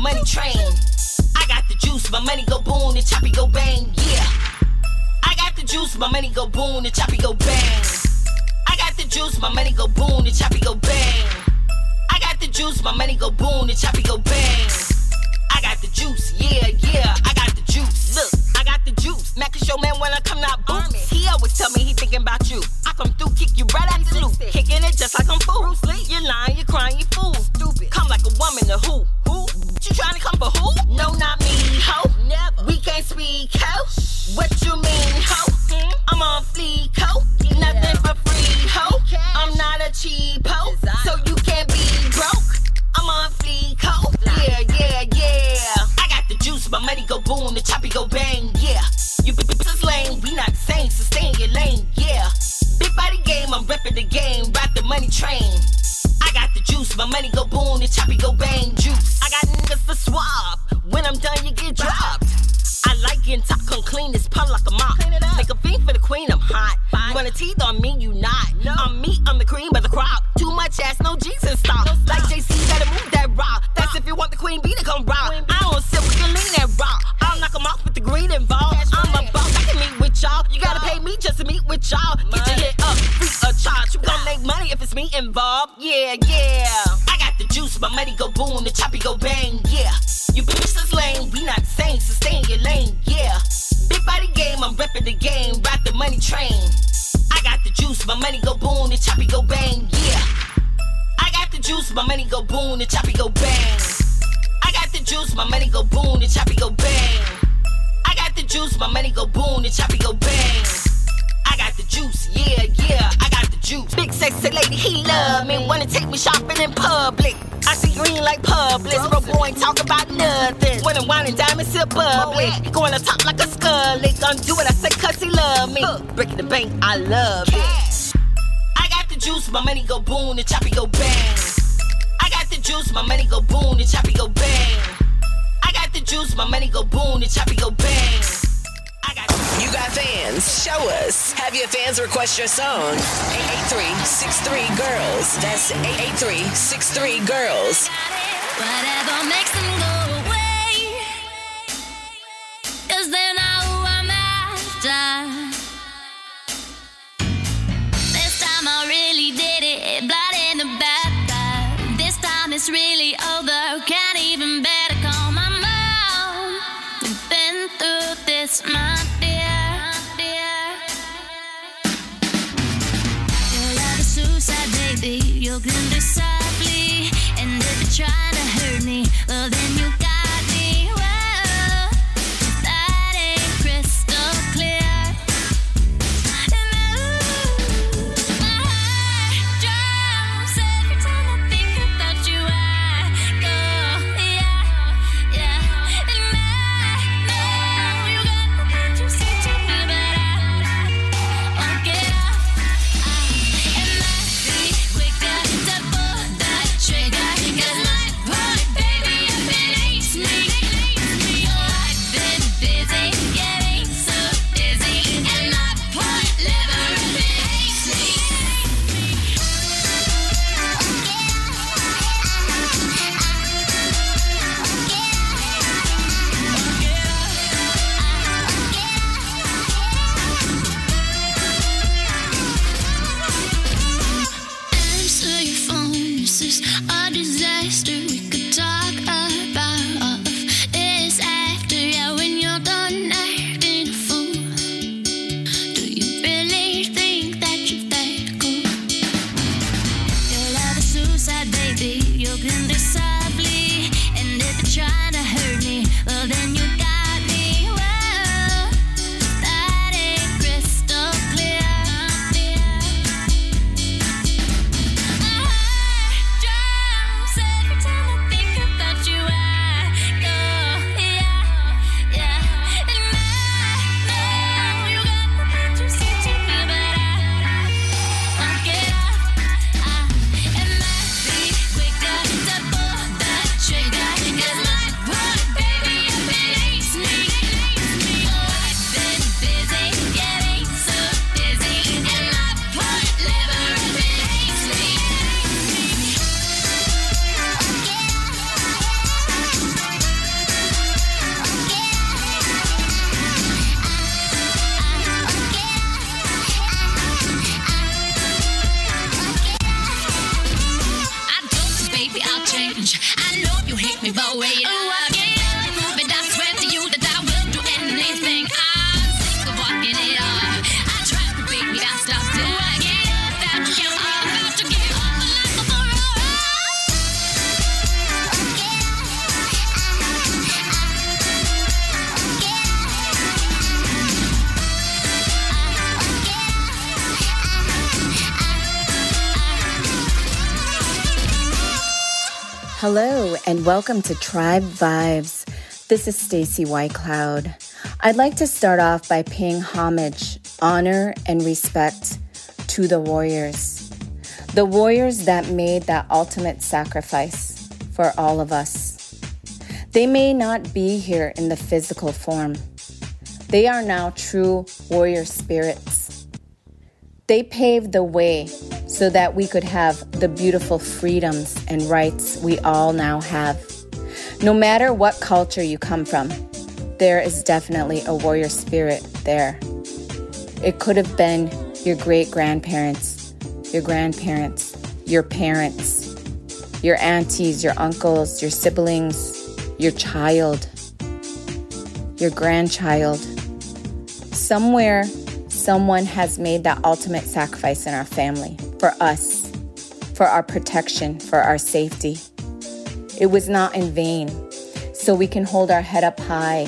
money train. I got the juice, my money go boom, the choppy go bang, yeah. I got the juice, my money go boom, the choppy go bang. I got the juice, my money go boom, the choppy go bang. I got the juice, my money go boom, the choppy go bang. I got the juice, yeah, yeah, I got the juice. Look, I got the juice. Mac is your man when I come out boots. He always tell me he thinking about you. I come through, kick you right out the loop. Kicking it just like I'm fool. You're lying, you're crying, you fool. Stupid. Come like a woman to who? Who? You trying to come for who? No, not me, ho. Never. We can't speak, ho. What you mean, ho? I'm on fleek, ho. Nothing for free, ho. I'm not a cheap ho. So you can't be broke. I'm on fleek, ho. Yeah, yeah, yeah. I got the juice, my money go boom, the choppy go bang, yeah. You bitches lame, we not the same, so stay in your lane, yeah. Big body game, I'm repping the game, ride the money train. My money go boom, the choppy go bang, juice. I got niggas to swap. When I'm done, you get dropped. I like getting top, come clean this pun like a mop. Make a fiend for the queen, I'm hot. You wanna teeth on me, you not. I'm meat, I'm the cream of the crop. Too much ass, no G's in stock. Like JC, better move that rock. That's if you want the queen bee to come rock. I don't sit with the lean that rock. I'll knock 'em off with the green involved. Just to meet with y'all. Get your head up, free of charge. You gon' make money if it's me involved. Yeah, yeah. I got the juice, my money go boom, the choppy go bang, yeah. You bitches lame, we not the same, so stay in your lane, yeah. Big body game, I'm repping the game, ride the money train. I got the juice, my money go boom, the choppy go bang, yeah. I got the juice, my money go boom, the choppy go bang. I got the juice, my money go boom, the choppy go bang. I got the juice, my money go boom, the choppy go bang. I got the juice, yeah, yeah, I got the juice. Big sexy lady, he love me, wanna take me shopping in public. I see green like Publix, bro boy ain't talk about nothing. When I'm whining diamonds still bubbly, going to top like a scully. Gonna do what I say cause he love me. Breaking the bank, I love it. I got the juice, my money go boom, the choppy go bang. I got the juice, my money go boom, the choppy go bang. I got the juice, my money go boom, the choppy go bang. You got fans. Show us. Have your fans request your song. 883 Girls. That's 883 Girls. Whatever makes them go away. Cause they're not who I'm after. This time I really did it. Blood in the back. This time it's really over. Can't even to call my mom. We've been through this, my baby. You welcome to Tribe Vibes. This is Stacy Whitecloud. I'd like to start off by paying homage, honor, and respect to the warriors. The warriors that made that ultimate sacrifice for all of us. They may not be here in the physical form. They are now true warrior spirits. They paved the way so that we could have the beautiful freedoms and rights we all now have. No matter what culture you come from, there is definitely a warrior spirit there. It could have been your great grandparents, your grandparents, your parents, your aunties, your uncles, your siblings, your child, your grandchild. Somewhere, someone has made that ultimate sacrifice in our family for us, for our protection, for our safety. It was not in vain, so we can hold our head up high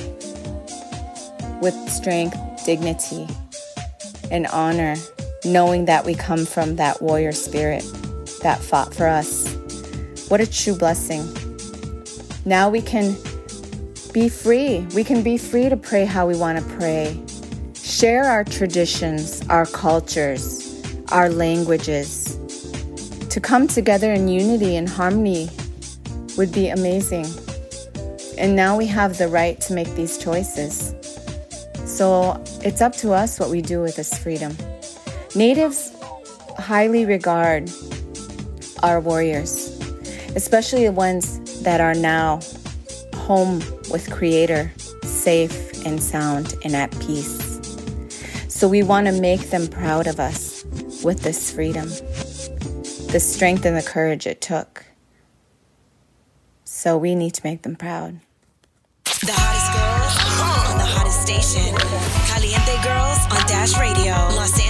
with strength, dignity, and honor, knowing that we come from that warrior spirit that fought for us. What a true blessing. Now we can be free. We can be free to pray how we want to pray. Share our traditions, our cultures, our languages. To come together in unity and harmony would be amazing. And now we have the right to make these choices. So it's up to us what we do with this freedom. Natives highly regard our warriors, especially the ones that are now home with Creator, safe and sound and at peace. So we want to make them proud of us with this freedom, the strength and the courage it took. So we need to make them proud. The hottest girls uh-huh, on the hottest station. Caliente Girls on Dash Radio, Los Angeles.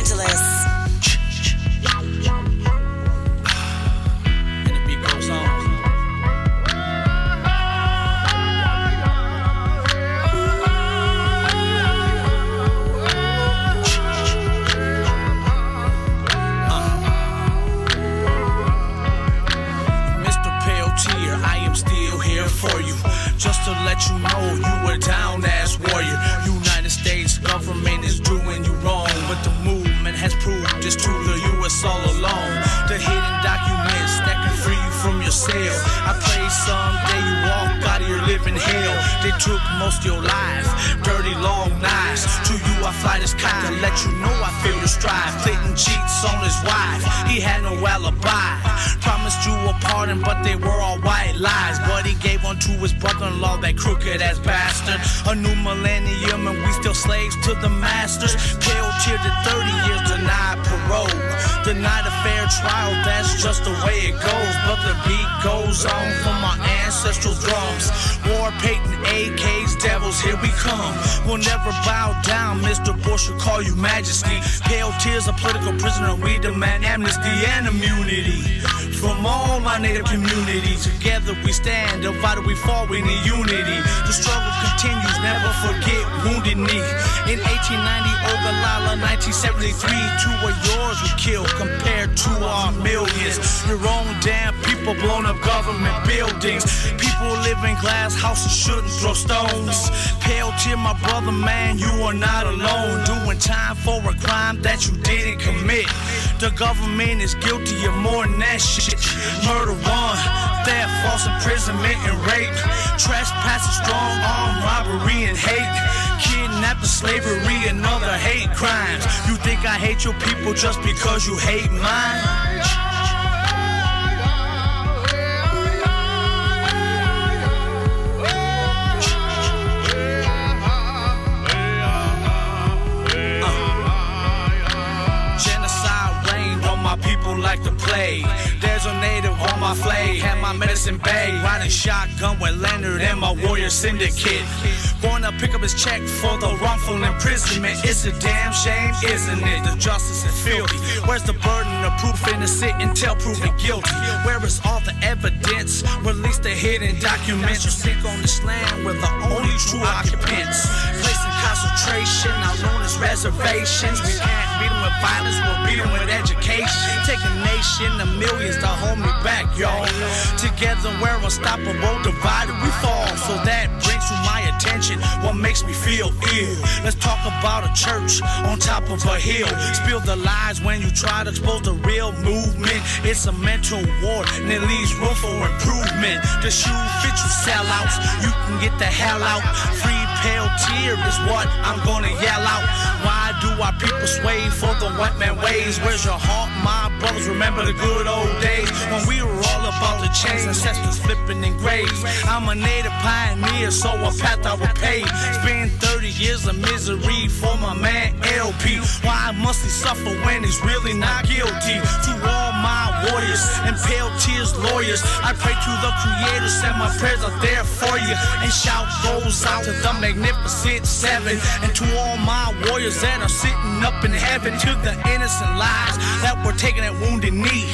You know you were down as hell. They took most of your life, dirty long knives. To you I fly this kite to let you know I feel your strive. Clinton cheats on his wife, he had no alibi. Promised you a pardon, but they were all white lies. But he gave one to his brother-in-law, that crooked ass bastard. A new millennium, and we still slaves to the masters. Pale tear to 30 years, denied parole. Denied a fair trial, that's just the way it goes. But the beat goes on from our ancestral drums. War painting AKs, devils, here we come. We'll never bow down, Mr. Bush will call you majesty. Peltier's, a political prisoner, we demand amnesty and immunity. From all my native communities, together we stand, divided we fall, we need unity. The struggle continues, never forget Wounded Knee. In 1890, Oglala, 1973, two of yours were killed compared to our millions. Your own damn people blown up government buildings. People live in glass houses, shouldn't throw stones. Peltier, my brother, man, you are not alone. Doing time for a crime that you didn't commit. The government is guilty of more than that shit. Murder one, theft, false imprisonment, and rape. Trespassing, strong arm robbery and hate. Kidnapping, slavery, and other hate crimes. You think I hate your people just because you hate mine? Genocide reigned on my people like the plague. Native on my flag, had my medicine bag. Riding shotgun with Leonard and my warrior syndicate. Going to pick up his check for the wrongful imprisonment. It's a damn shame, isn't it? The justice is filthy. Where's the burden of proof innocent until proven guilty? Where is all the evidence? Release the hidden documents. You sick on this land, we're the only true occupants. Placed in concentration, now known as reservations. We can't beat them with violence, we'll beat them with education. Take a nation of millions hold me back, y'all. Together we're unstoppable, divided we fall. So that brings to my attention what makes me feel ill. Let's talk about a church on top of a hill. Spill the lies when you try to expose the real movement. It's a mental war and it leaves room for improvement. The shoe fits you sellouts, you can get the hell out. Free pale tear is what I'm gonna yell out. Why do our people sway for the white man ways? Where's your heart, my brothers? Remember the good old days when we were all about the chains, ancestors flipping in graves. I'm a native pioneer, so a path I will pave. Spend 30 years of misery for my man LP. Why must he suffer when he's really not guilty? To all my warriors and pale tears lawyers, I pray to the creator, send my prayers are there for you. And shout goes out to the magnificent seven. And to all my warriors that are sitting up in heaven, to the innocent lives that were taken at wounded knee.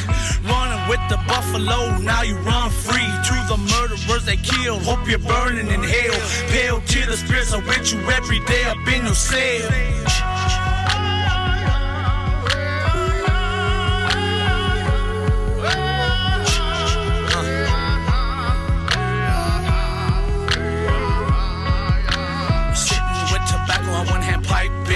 Running with the buffalo, now you run free. To the murderers that killed. Hope you're burning in hell. Peltier the spirits are with you every day up in your cell.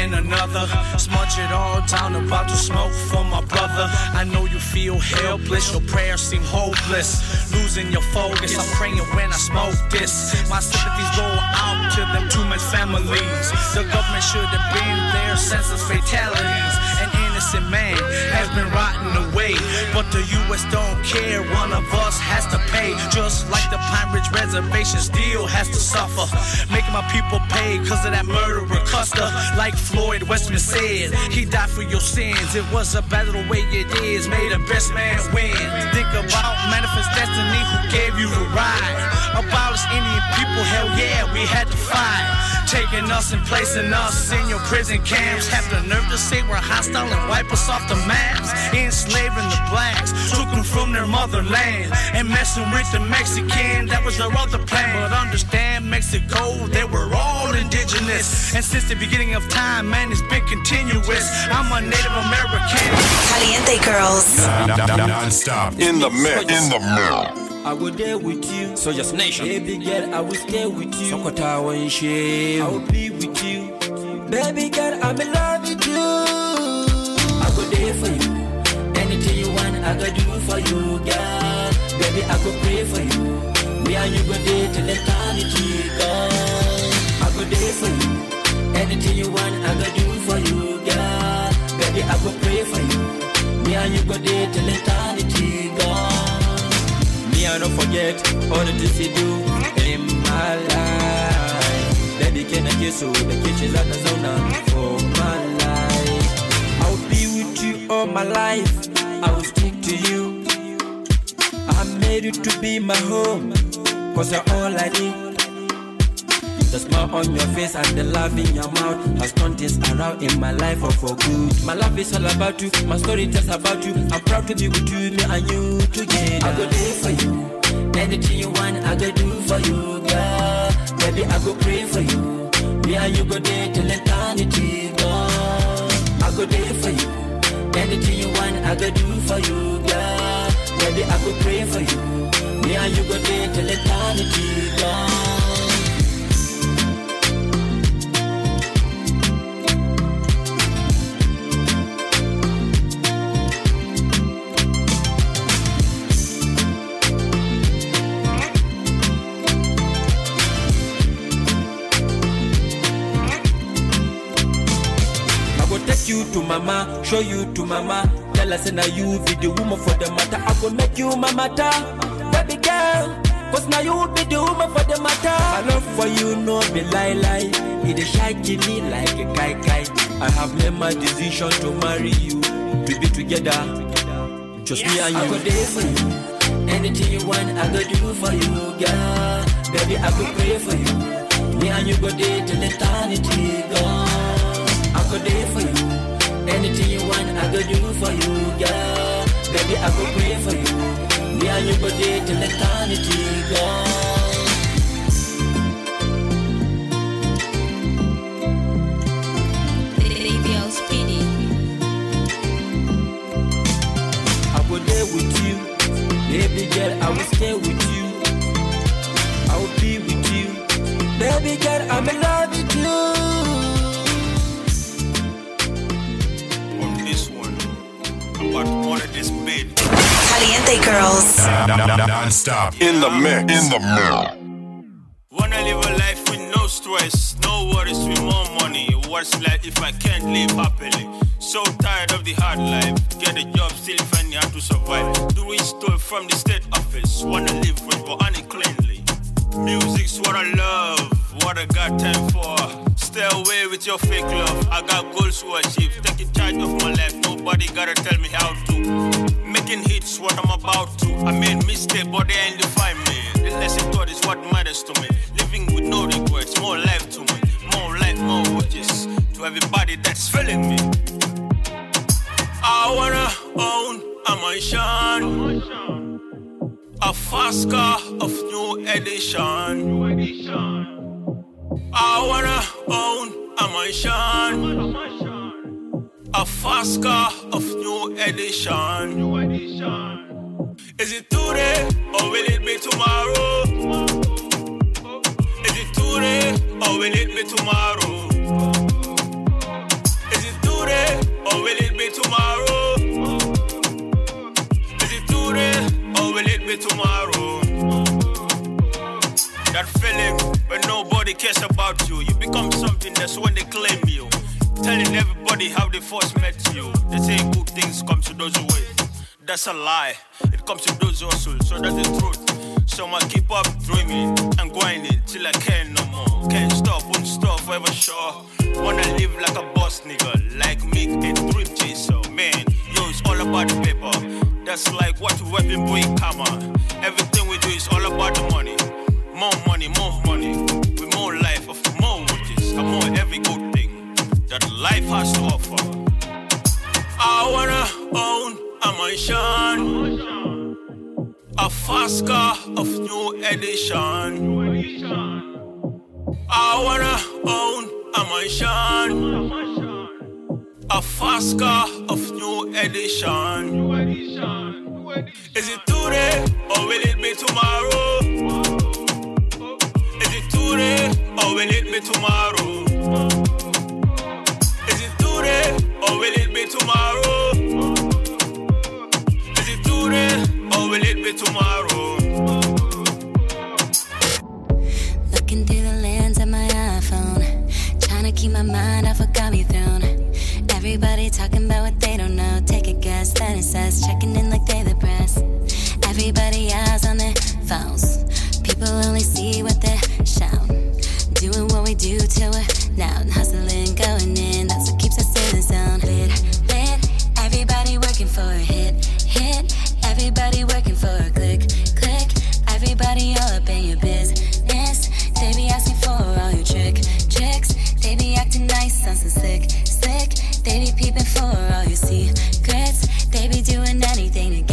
In another. Smudge it all down, about to smoke for my brother. I know you feel helpless, your prayers seem hopeless. Losing your focus, I'm praying when I smoke this. My sympathies go out to them two families. The government should have been there, since the fatalities. Innocent man has been rotting away, but the U.S. don't care. One of us has to pay, just like the Pine Ridge Reservation still has to suffer. Making my people pay cause of that murderer Custer. Like Floyd Westerman said, he died for your sins. It was a battle the way it is, made the best man win. Think about manifest destiny who gave you the ride. Abolish Indian people, hell yeah, we had to fight. Taking us and placing us in your prison camps. Have the nerve to say we're hostile and wipe us off the maps. Enslaving the blacks, took them from their motherland. And messing with the Mexican, that was their other plan. But understand, Mexico, they were all indigenous. And since the beginning of time, man, it's been continuous. I'm a Native American. Caliente Girls. Non-stop. In the mix. In the mix. I will there with you. Soldiers Nation. Baby girl, I will stay with you. Sokota Wanshe. I will be with you. Baby girl, I'm in love with you. There for you. Anything you want, I go do for you, girl. Baby, I go pray for you. Me and you go there till eternity, girl. I go there for you. Anything you want, I go do for you, girl. Baby, I go pray for you. Me and you go there till eternity, girl. Me, I don't forget all the things you do in my life. Baby, can I kiss you? The kitchen's at the zone for all my life. I will stick to you. I made you to be my home. Cause you're all I need. The smile on your face and the love in your mouth has turned things around in my life or for good. My love is all about you, my story tells about you. I'm proud to be with you, me and you together. I go there for you, anything you want, I go do for you, girl. Baby, I go pray for you, me and you go there till eternity, girl. I go there for you, anything you want, I go do for you, girl. Baby, I go pray for you, me and you go there till eternity, girl. You to mama, show you to mama. Tell us now you be the woman for the matter. I go make you my matter, baby girl. Cause now you be the woman for the matter. My love for you no be lie lie. It is shaking me like a kai kai. I have made my decision to marry you, to be together. Just me and you. I go there for you. Anything you want, I go do for you, girl. Baby, I go pray for you. Me and you go there till eternity, girl. I go there for you. Anything you want, I go do for you, girl. Baby, I go pray for you. Me and you go there till eternity, girl. Radio Speedy. I go there with you. Baby girl, I will stay with you. I will be with you. Baby girl, I'm in love with you. Caliente Girls. Non-stop. In the mix. In the mix. Wanna live a life with no stress, no worries with more money. What's life if I can't live happily? So tired of the hard life. Get a job, still find out to survive. Doing stuff from the state office. Wanna live rich but uncleanly. Music's what I love, what I got time for. Stay away with your fake love. I got goals to achieve. Taking charge of my life, nobody gotta tell me how to. Making hits, what I'm about to. I made mistakes, but they ain't define me. The lesson taught is what matters to me. Living with no regrets, more life to me. More life, more watches. To everybody that's feeling me. I wanna own a mansion. A fast car of new edition. I wanna own a mansion. A fast car of new edition. Is it today or will it be tomorrow? Is it today or will it be tomorrow? Is it today or will it be tomorrow? Is it today or will it be tomorrow? That feeling when nobody cares about you, you become something that's when they claim you. Telling everybody how they first met you. They say good things come to those who wait. That's a lie. It comes to those who hustle, so that's the truth. So I keep up dreaming and grinding till I can't no more. Can't stop, won't stop, forever sure. Wanna live like a boss nigga, like me, a dream chaser. Man, it's all about the paper. That's like what weapon boy karma. Everything we do is all about the money. More money, more money. With more life of more riches and more every good thing that life has to offer. I wanna own a mansion, a fast car of new edition. I wanna own a mansion, a fast car of new edition. Is it today or will it be tomorrow? Is it today or will it be tomorrow? Is it today or will it be tomorrow? Is it today or will it be tomorrow? Looking through the lens of my iPhone, trying to keep my mind off what got me thrown. Everybody talking about what they don't know. Take a guess, then it says checking in like they the press. Everybody eyes on their phones. People only see what they shout. Doing what we do till we're loud. Hustling, going in. That's what keeps us in the zone. Lit, lit. Everybody working for a hit, hit. Everybody working for a click, click. Everybody all up in your business. They be asking for all your trick, tricks. They be acting nice, sounds so slick, slick. They be peeping for all your secrets. They be doing anything to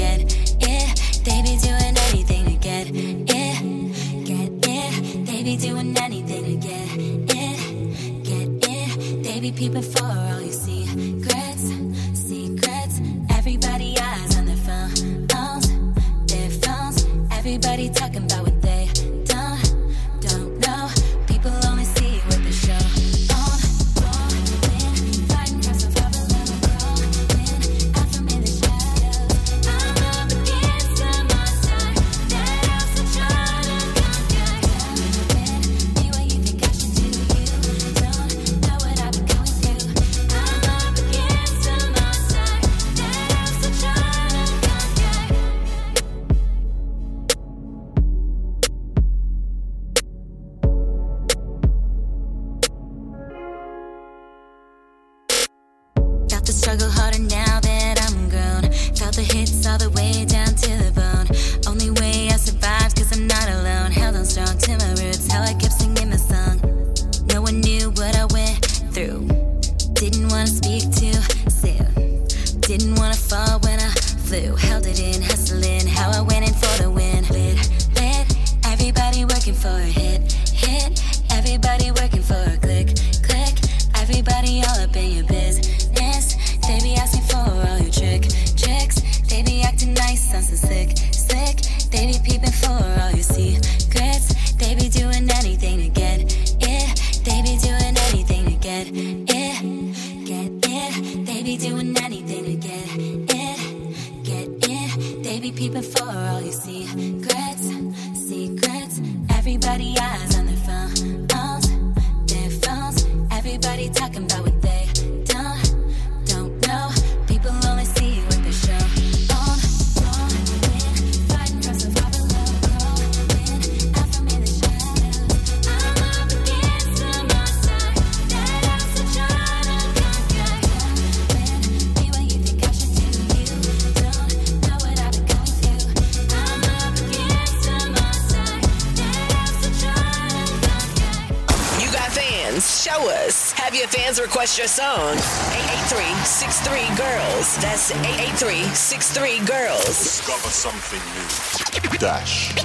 Dash.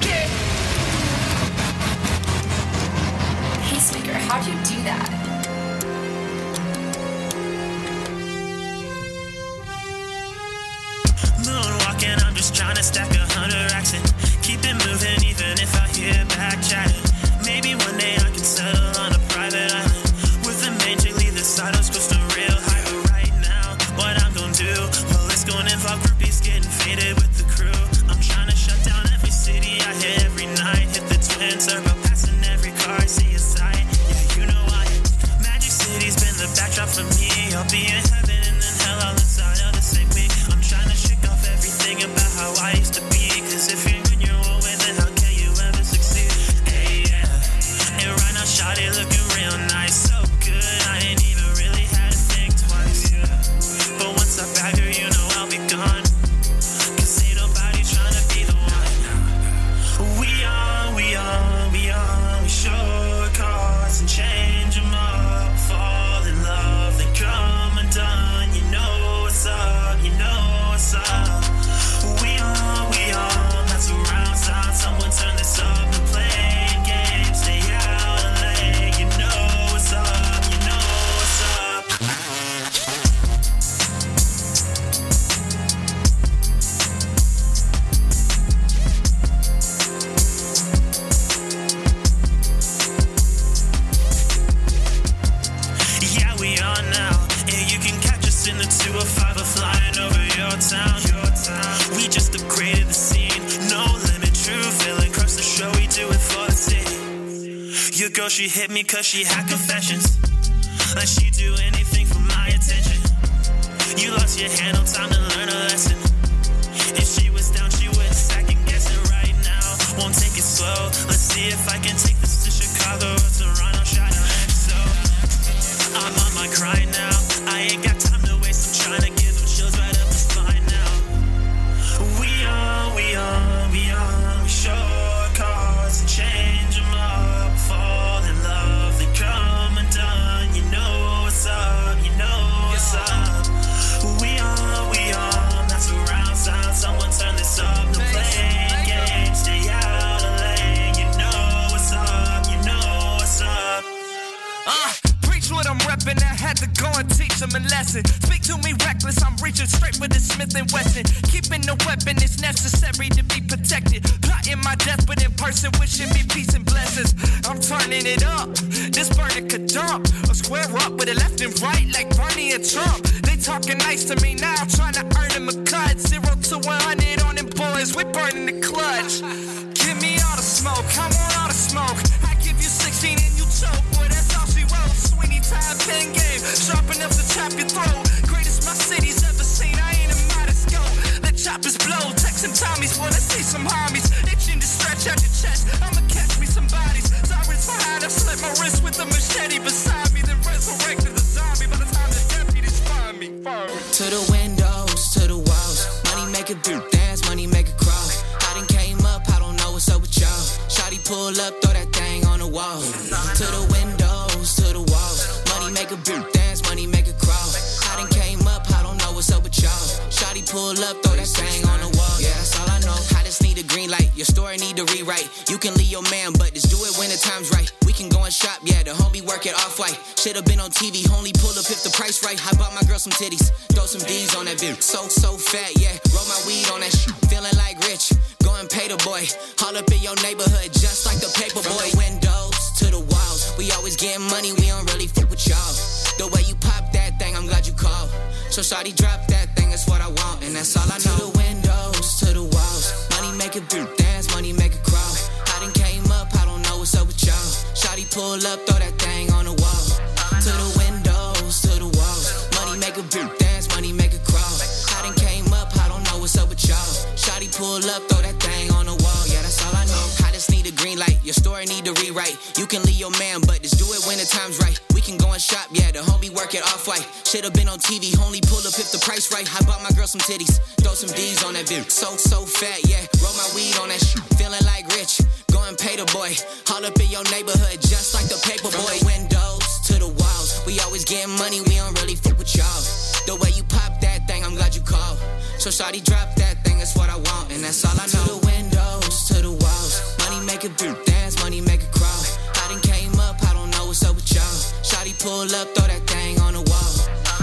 pull up, throw that thing on the wall. Yeah, that's all I know. I just need a green light. Your story need to rewrite. You can leave your man, but just do it when the time's right. We can go and shop. Yeah, the homie work off white. Should have been on TV. Only pull up if the price right. I bought my girl some titties. Throw some D's on that bitch. So so fat. Yeah, roll my weed on that shit. Feeling like rich. Go and pay the boy. Haul up in your neighborhood just like the paper boy. From the windows to the walls. We always getting money. We don't really fuck with y'all. The way you pop that thing, I'm glad you called. So shawty drop that thing, it's what I want, and that's all I know. To the windows, to the walls, money make it do dance, money make it crawl. I done came up, I don't know what's up with y'all. Shawty pull up, throw that thing on the wall.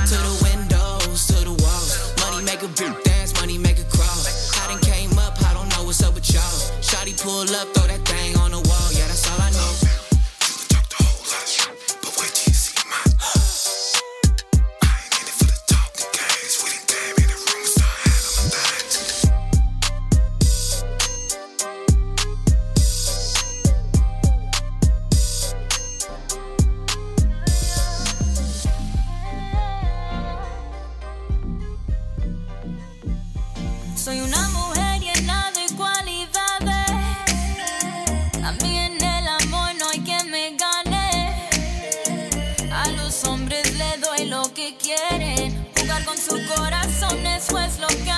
To the windows, to the walls, money make it do dance, money make it crawl. I done came up, I don't know what's up with y'all. Shawty pull up, throw that que quieren. Jugar con su corazón, eso es lo que.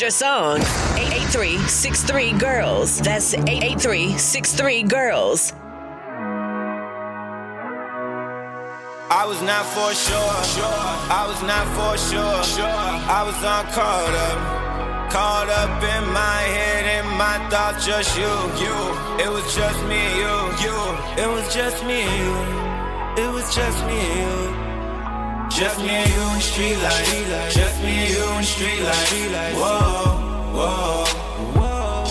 Your song. 883 Girls. That's 883 Girls. I was not for sure. sure. I was not for sure. sure. I was all caught up. Caught up in my head and my thoughts, just you. You. It was just me and you. You. It was just me and you. It was just me and you. Just me and you in the street light. Just me and you in the street light. Whoa, whoa, whoa.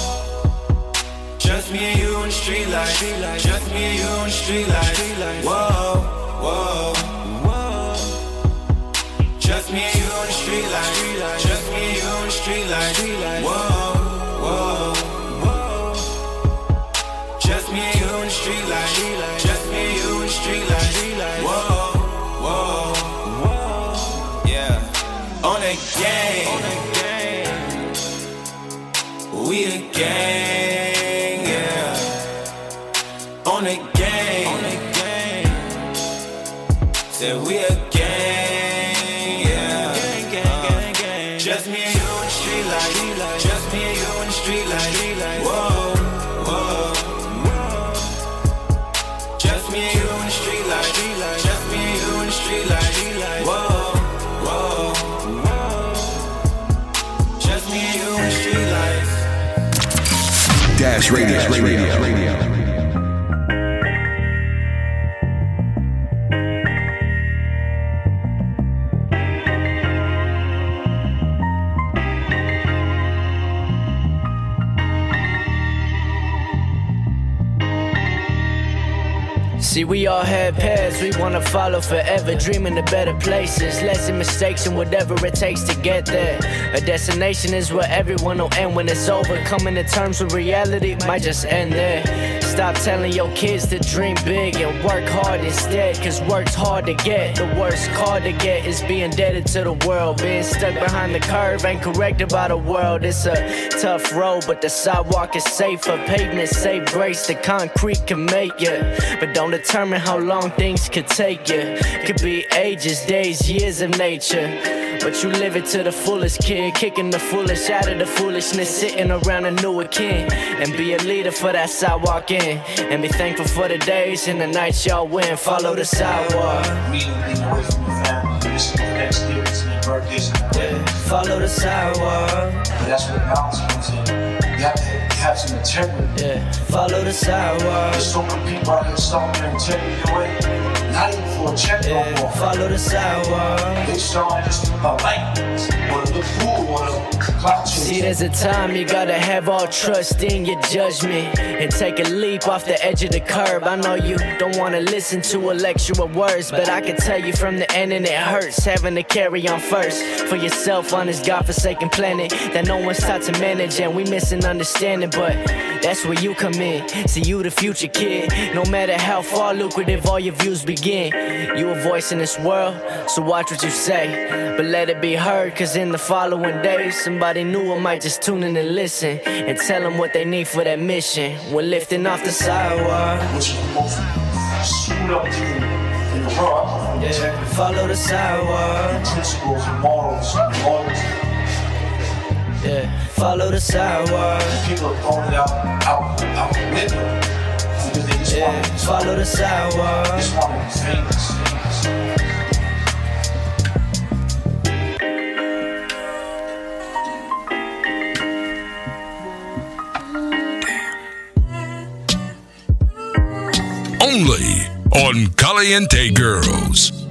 Just me and you in the street light. Just me and you in the street light. Whoa, whoa, whoa. Just me and you in the street light. Just me and you in the street light. Whoa, Dash Radio. Dash Radio. Radio. See, we all had paths we wanna follow forever, dreaming of better places. Less in mistakes and whatever it takes to get there. A destination is where everyone will end when it's over. Coming to terms with reality might just end there. Stop telling your kids to dream big and work hard instead, cause work's hard to get. The worst card to get is being indebted to the world. Being stuck behind the curve ain't corrected by the world. It's a tough road, but the sidewalk is safer. Pavement save grace, the concrete can make you. But don't determine how long things could take you. Could be ages, days, years of nature. But you live it to the fullest, kid. Kicking the foolish out of the foolishness, sitting around a newer kin. And be a leader for that sidewalk in. And be thankful for the days and the nights y'all win. Follow the sidewalk. Follow the sidewalk. That's what balance comes in. You have to have some integrity. Yeah, follow the sidewalk. There's so many people out here selling their integrity away. Not even for a check no more. Follow the sidewalk. They selling just a light or a look cool or a clout chase. See, there's a time you gotta have all trust in your judgment and take a leap off the edge of the curb. I know you don't wanna listen to a lecture of words, but I can tell you from the end, and it hurts having to carry on first for yourself on this godforsaken planet that no one's taught to manage, and we missing understanding. But that's where you come in. See, you the future kid. No matter how far lucrative all your views begin, you a voice in this world, so watch what you say, but let it be heard. Cause in the following days, somebody new might just tune in and listen and tell them what they need for that mission. We're lifting off the sidewalk. Which is the most screwed up thing in the world. Yeah, follow the sidewalk. Principles and morals and loyalty. follow the sidewalk. People are throwing it out, out, out the window because they just Yeah, want to follow the sidewalk. just want to be famous. famous. Only on Caliente Girls.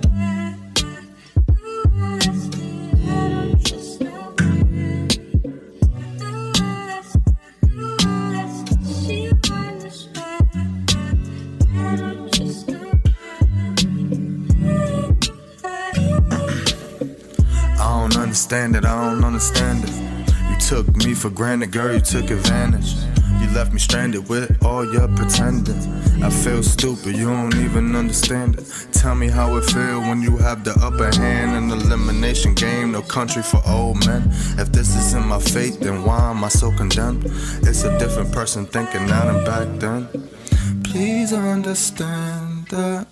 Understand it, I don't understand it. You took me for granted, girl, you took advantage. You left me stranded with all your pretending. I feel stupid, you don't even understand it. Tell me how it feel when you have the upper hand in the elimination game. No country for old men. If this isn't my fate, then why am I so condemned? It's a different person thinking now than back then. Please understand that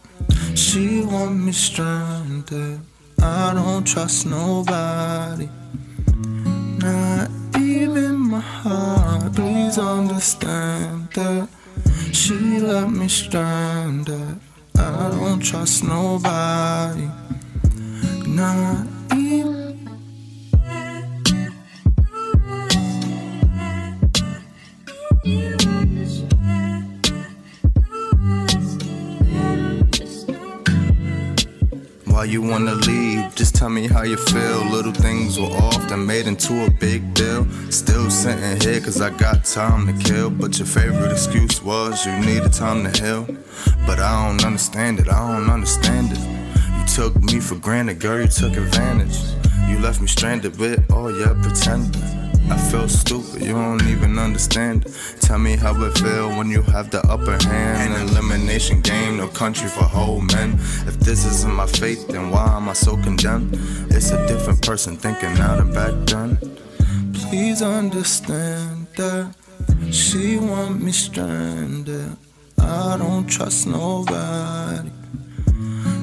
she want me stranded. I don't trust nobody, not even my heart. Please understand that she left me stranded. I don't trust nobody, not even. Why you wanna leave? Just tell me how you feel. Little things were often made into a big deal. Still sitting here cause I got time to kill. But your favorite excuse was you needed time to heal. But I don't understand it, I don't understand it. You took me for granted, girl, you took advantage. You left me stranded with all your pretending. I feel stupid, you don't even understand. it. Tell me how it feel when you have the upper hand. An elimination game, no country for whole men. If this isn't my fate, then why am I so condemned? It's a different person thinking now than back then. Please understand that she want me stranded. I don't trust nobody,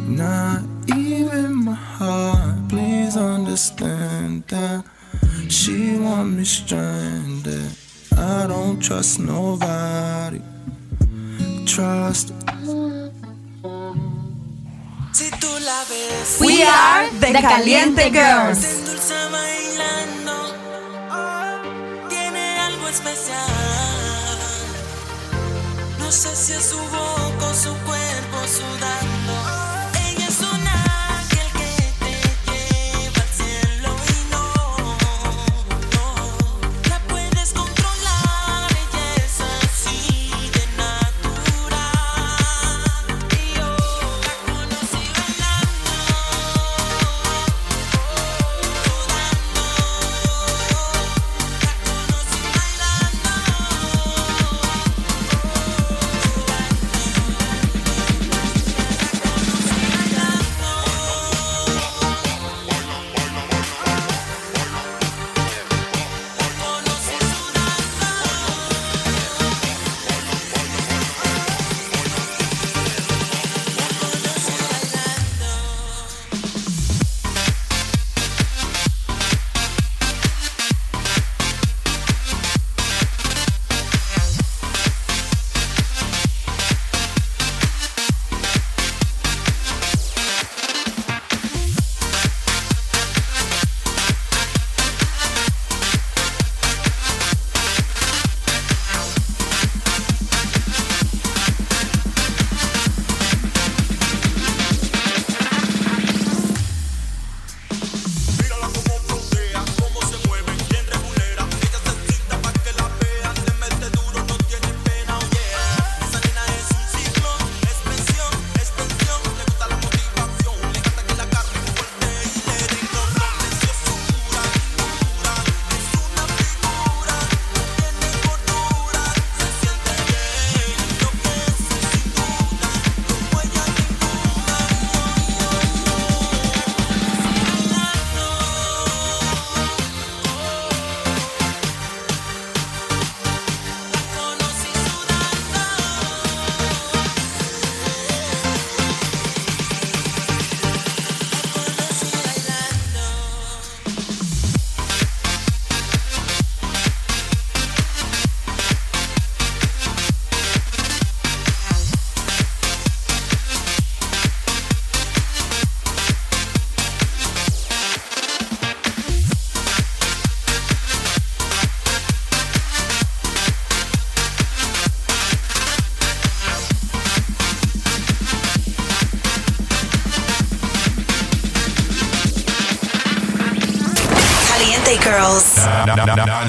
not even my heart. Please understand that she want me stranded. I don't trust nobody. Trust. Si tú la ves, We are the Caliente Girls. Bailando, tiene algo especial. No sé si es su boca o su cuerpo sudando.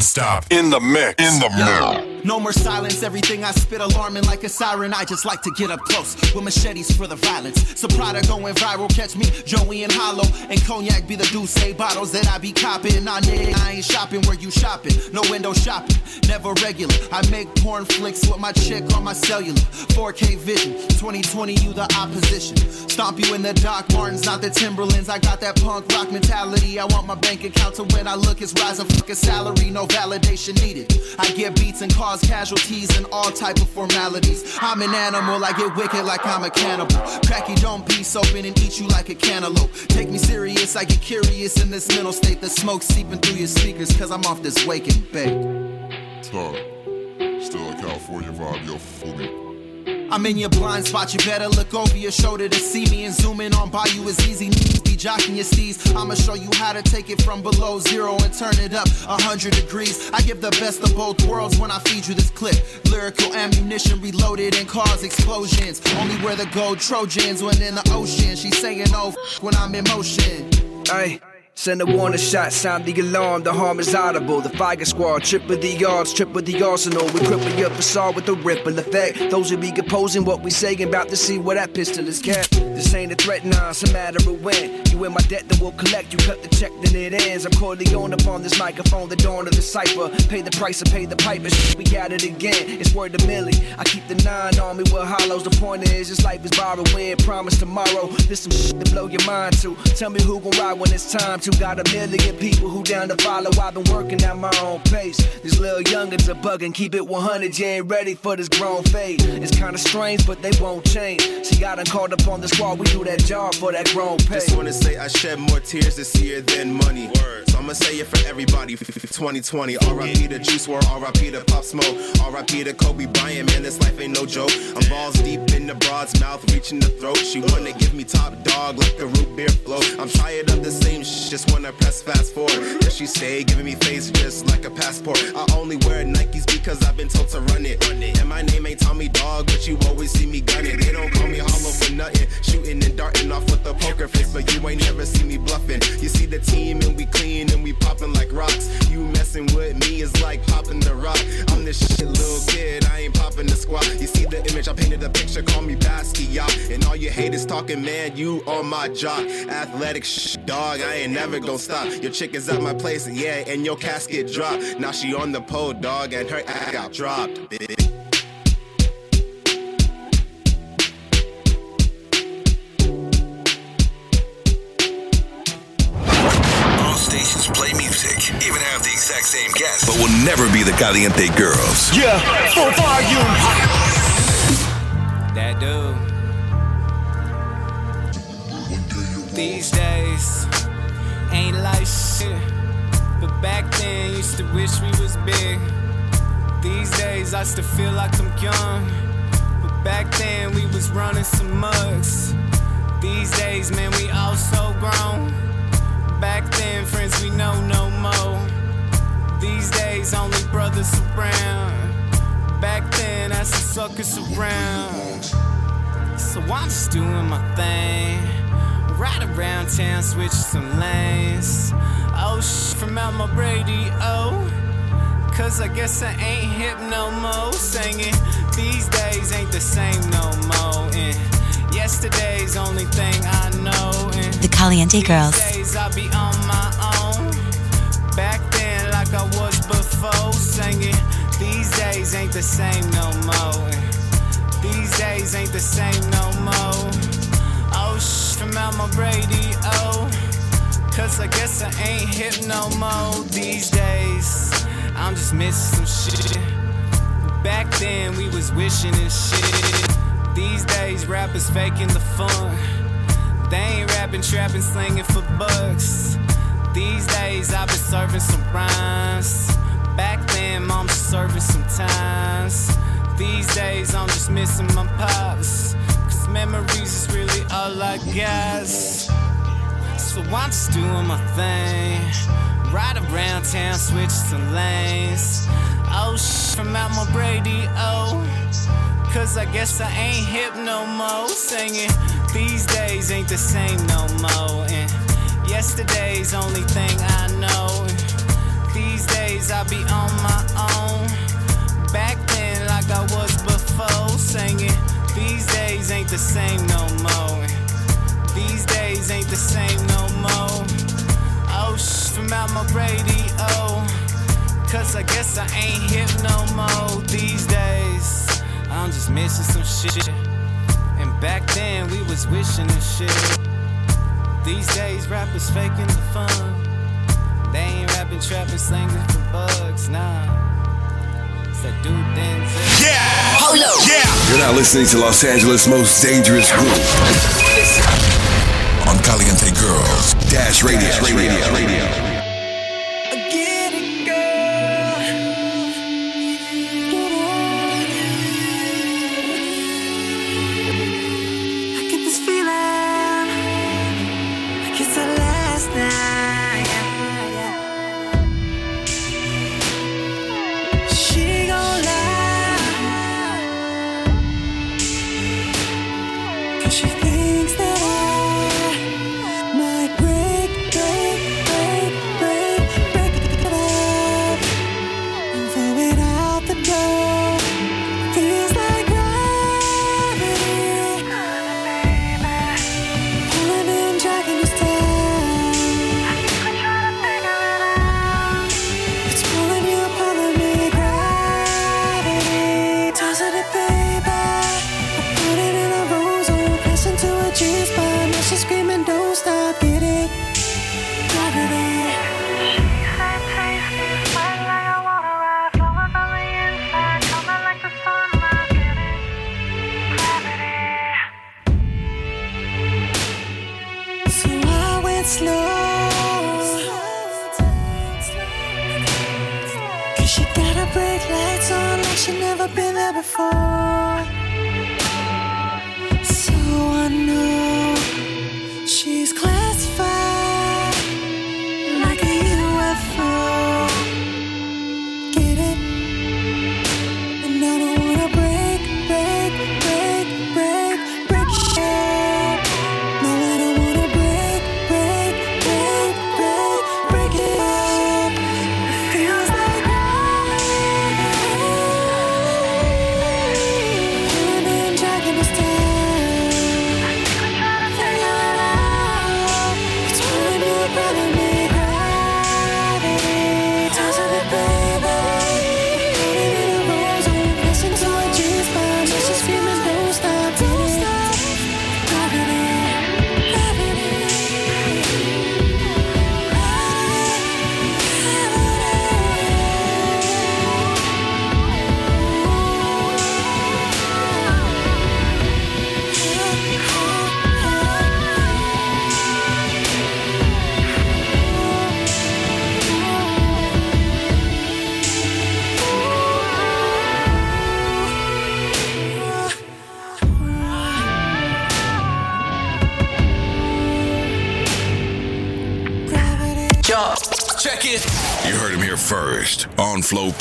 Non-stop. In the mix. In the mix. No more silence, everything I spit alarming like a siren. I just like to get up close with machetes for the violence. Soprano going viral, catch me, Joey and Hollow. And cognac be the Douce bottles that I be copping. Nah, nigga, I ain't shopping where you shopping. No window shopping, never regular. I make porn flicks with my chick on my cellular. 4K vision, 2020, you the opposition. Stomp you in the Doc Martens, not the Timberlands. I got that punk rock mentality. I want my bank account to when I look, it's rising fucking salary, no validation needed. I get beats and cause casualties and all type of formalities. I'm an animal, I get wicked like I'm a cannibal. Cracky don't piece open and eat you like a cantaloupe. Take me serious, I get curious in this mental state. The smoke seeping through your speakers, cause I'm off this and bake. Tough. Still a California vibe, yo, fool me. I'm in your blind spot, you better look over your shoulder to see me and zoom in on by you is easy. Be jocking your steez. I'ma show you how to take it from below zero and turn it up a hundred degrees. I give the best of both worlds when I feed you this clip. Lyrical ammunition reloaded and cause explosions. Only where the gold Trojans when in the ocean. She's saying oh f- when I'm in motion. Hey. Send a warning shot, sound the alarm, the harm is audible. The fire squad, trip with the yards, trip with the arsenal. We cripple your facade with the ripple effect. Those who be composing what we saying, about to see where that pistol is kept. This ain't a threat, nah, it's a matter of when. You in my debt, then we'll collect. You cut the check, then it ends. I'm Corleone up on this microphone, the dawn of the cipher. Pay the price or pay the piper. We got it again. It's word to Millie. I keep the nine on me with hollows. The point is, this life is borrowing. Promise tomorrow. This some shit to blow your mind to. Tell me who gon' ride when it's time to. Got a million people who down to follow. I've been working at my own pace. These little youngins are bugging. Keep it 100. You ain't ready for this grown fade. It's kinda strange, but they won't change. See, I done called up on the squad. We do that job for that grown pay. Just wanna say I shed more tears this year than money. So I'ma say it for everybody. 2020. RIP to Juice WRLD, RIP to Pop Smoke, RIP to Kobe Bryant. Man, this life ain't no joke. I'm balls deep in the broad's mouth, reaching the throat. She wanna give me top dog like a root beer float. I'm tired of the same shit, just wanna press fast forward. Yeah, she stay giving me face just like a passport. I only wear Nikes because I've been told to run it. And my name ain't Tommy Dog, but you always see me gunning. They don't call me hollow for nothing. Shooting and darting off with a poker face, but you ain't never see me bluffing. You see the team and we clean and we popping like rocks. You messing with me is like popping the rock. I'm this shit little kid, I ain't popping the squat. You see the image, I painted a picture, call me Basquiat. And all you haters talking, man, you on my jock. Athletic shh, dog, I ain't never gonna stop. Your chick is at my place, yeah, and your casket dropped. Now she on the pole, dog, and her ass got dropped. bitch. All stations play music, even have the exact same guests, but will never be the Caliente Girls. Yeah, full volume. That dude. These days ain't like shit. But back then, used to wish we was big. These days, I still feel like I'm young. But back then, we was running some mugs. These days, man, we all so grown. Back then, friends we know no more. These days, only brothers around. Back then, that's the suckers around. So I'm just doing my thing. Right around town, switch some lanes. Oh, sh from out my radio. Cause I guess I ain't hip no more. Singing, these days ain't the same no more. And yesterday's only thing I know. And The Caliente Girls. days I'll be on my own. Back then, like I was before, singing. These days ain't the same no more. These days ain't the same no more. From out my radio. Cause I guess I ain't hip no more these days. I'm just missing some shit. Back then, we was wishing and shit. These days, rappers faking the fun. They ain't rapping, trapping, slinging for bucks. These days, I've been serving some rhymes. Back then, mom serving some times. These days, I'm just missing my pops memories is really all I got. So I'm just doing my thing. Ride around town, switch to lanes. Oh, sh from out my radio. Cause I guess I ain't hip no more. Singing, these days ain't the same no more. And yesterday's only thing I know. These days I be on my own. Back then, like I was before, singing. These days ain't the same no more. These days ain't the same no more. Oh, shh, from out my radio. Cause I guess I ain't hip no more these days. I'm just missing some shit. And back then we was wishing and shit. These days rappers faking the fun. They ain't rapping, trapping, slanging for bugs, nah. Yeah. Hold up. Yeah. You're not listening to Los Angeles' most dangerous group. On Caliente Girls. Dash Radio. Dash radio. radio. radio. she thinks that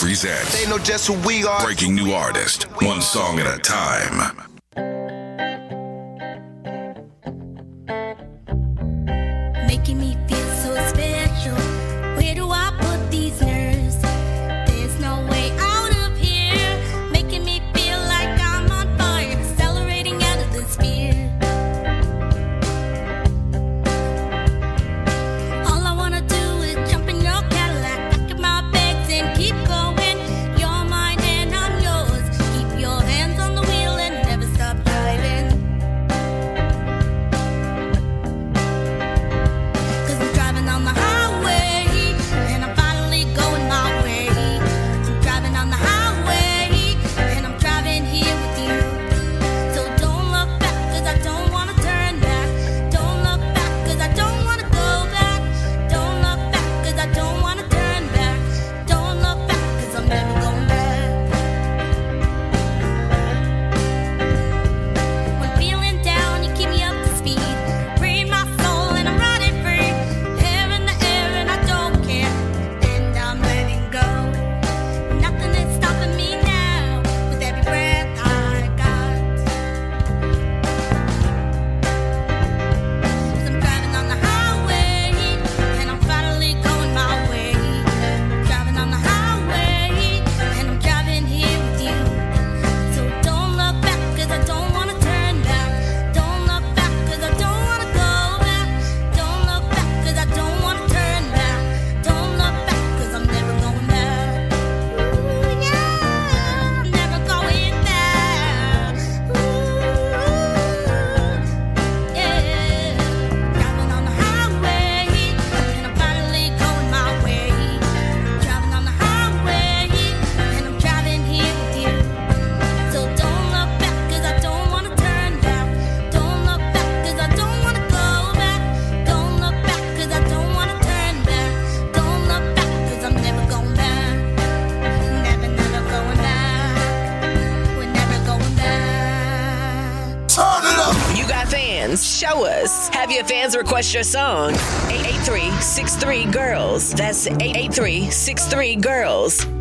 presents. They know just who we are. Breaking new artist, one song at a time. The fans request your song. 883 Girls. That's 883 Girls.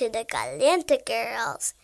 to the Caliente Girls.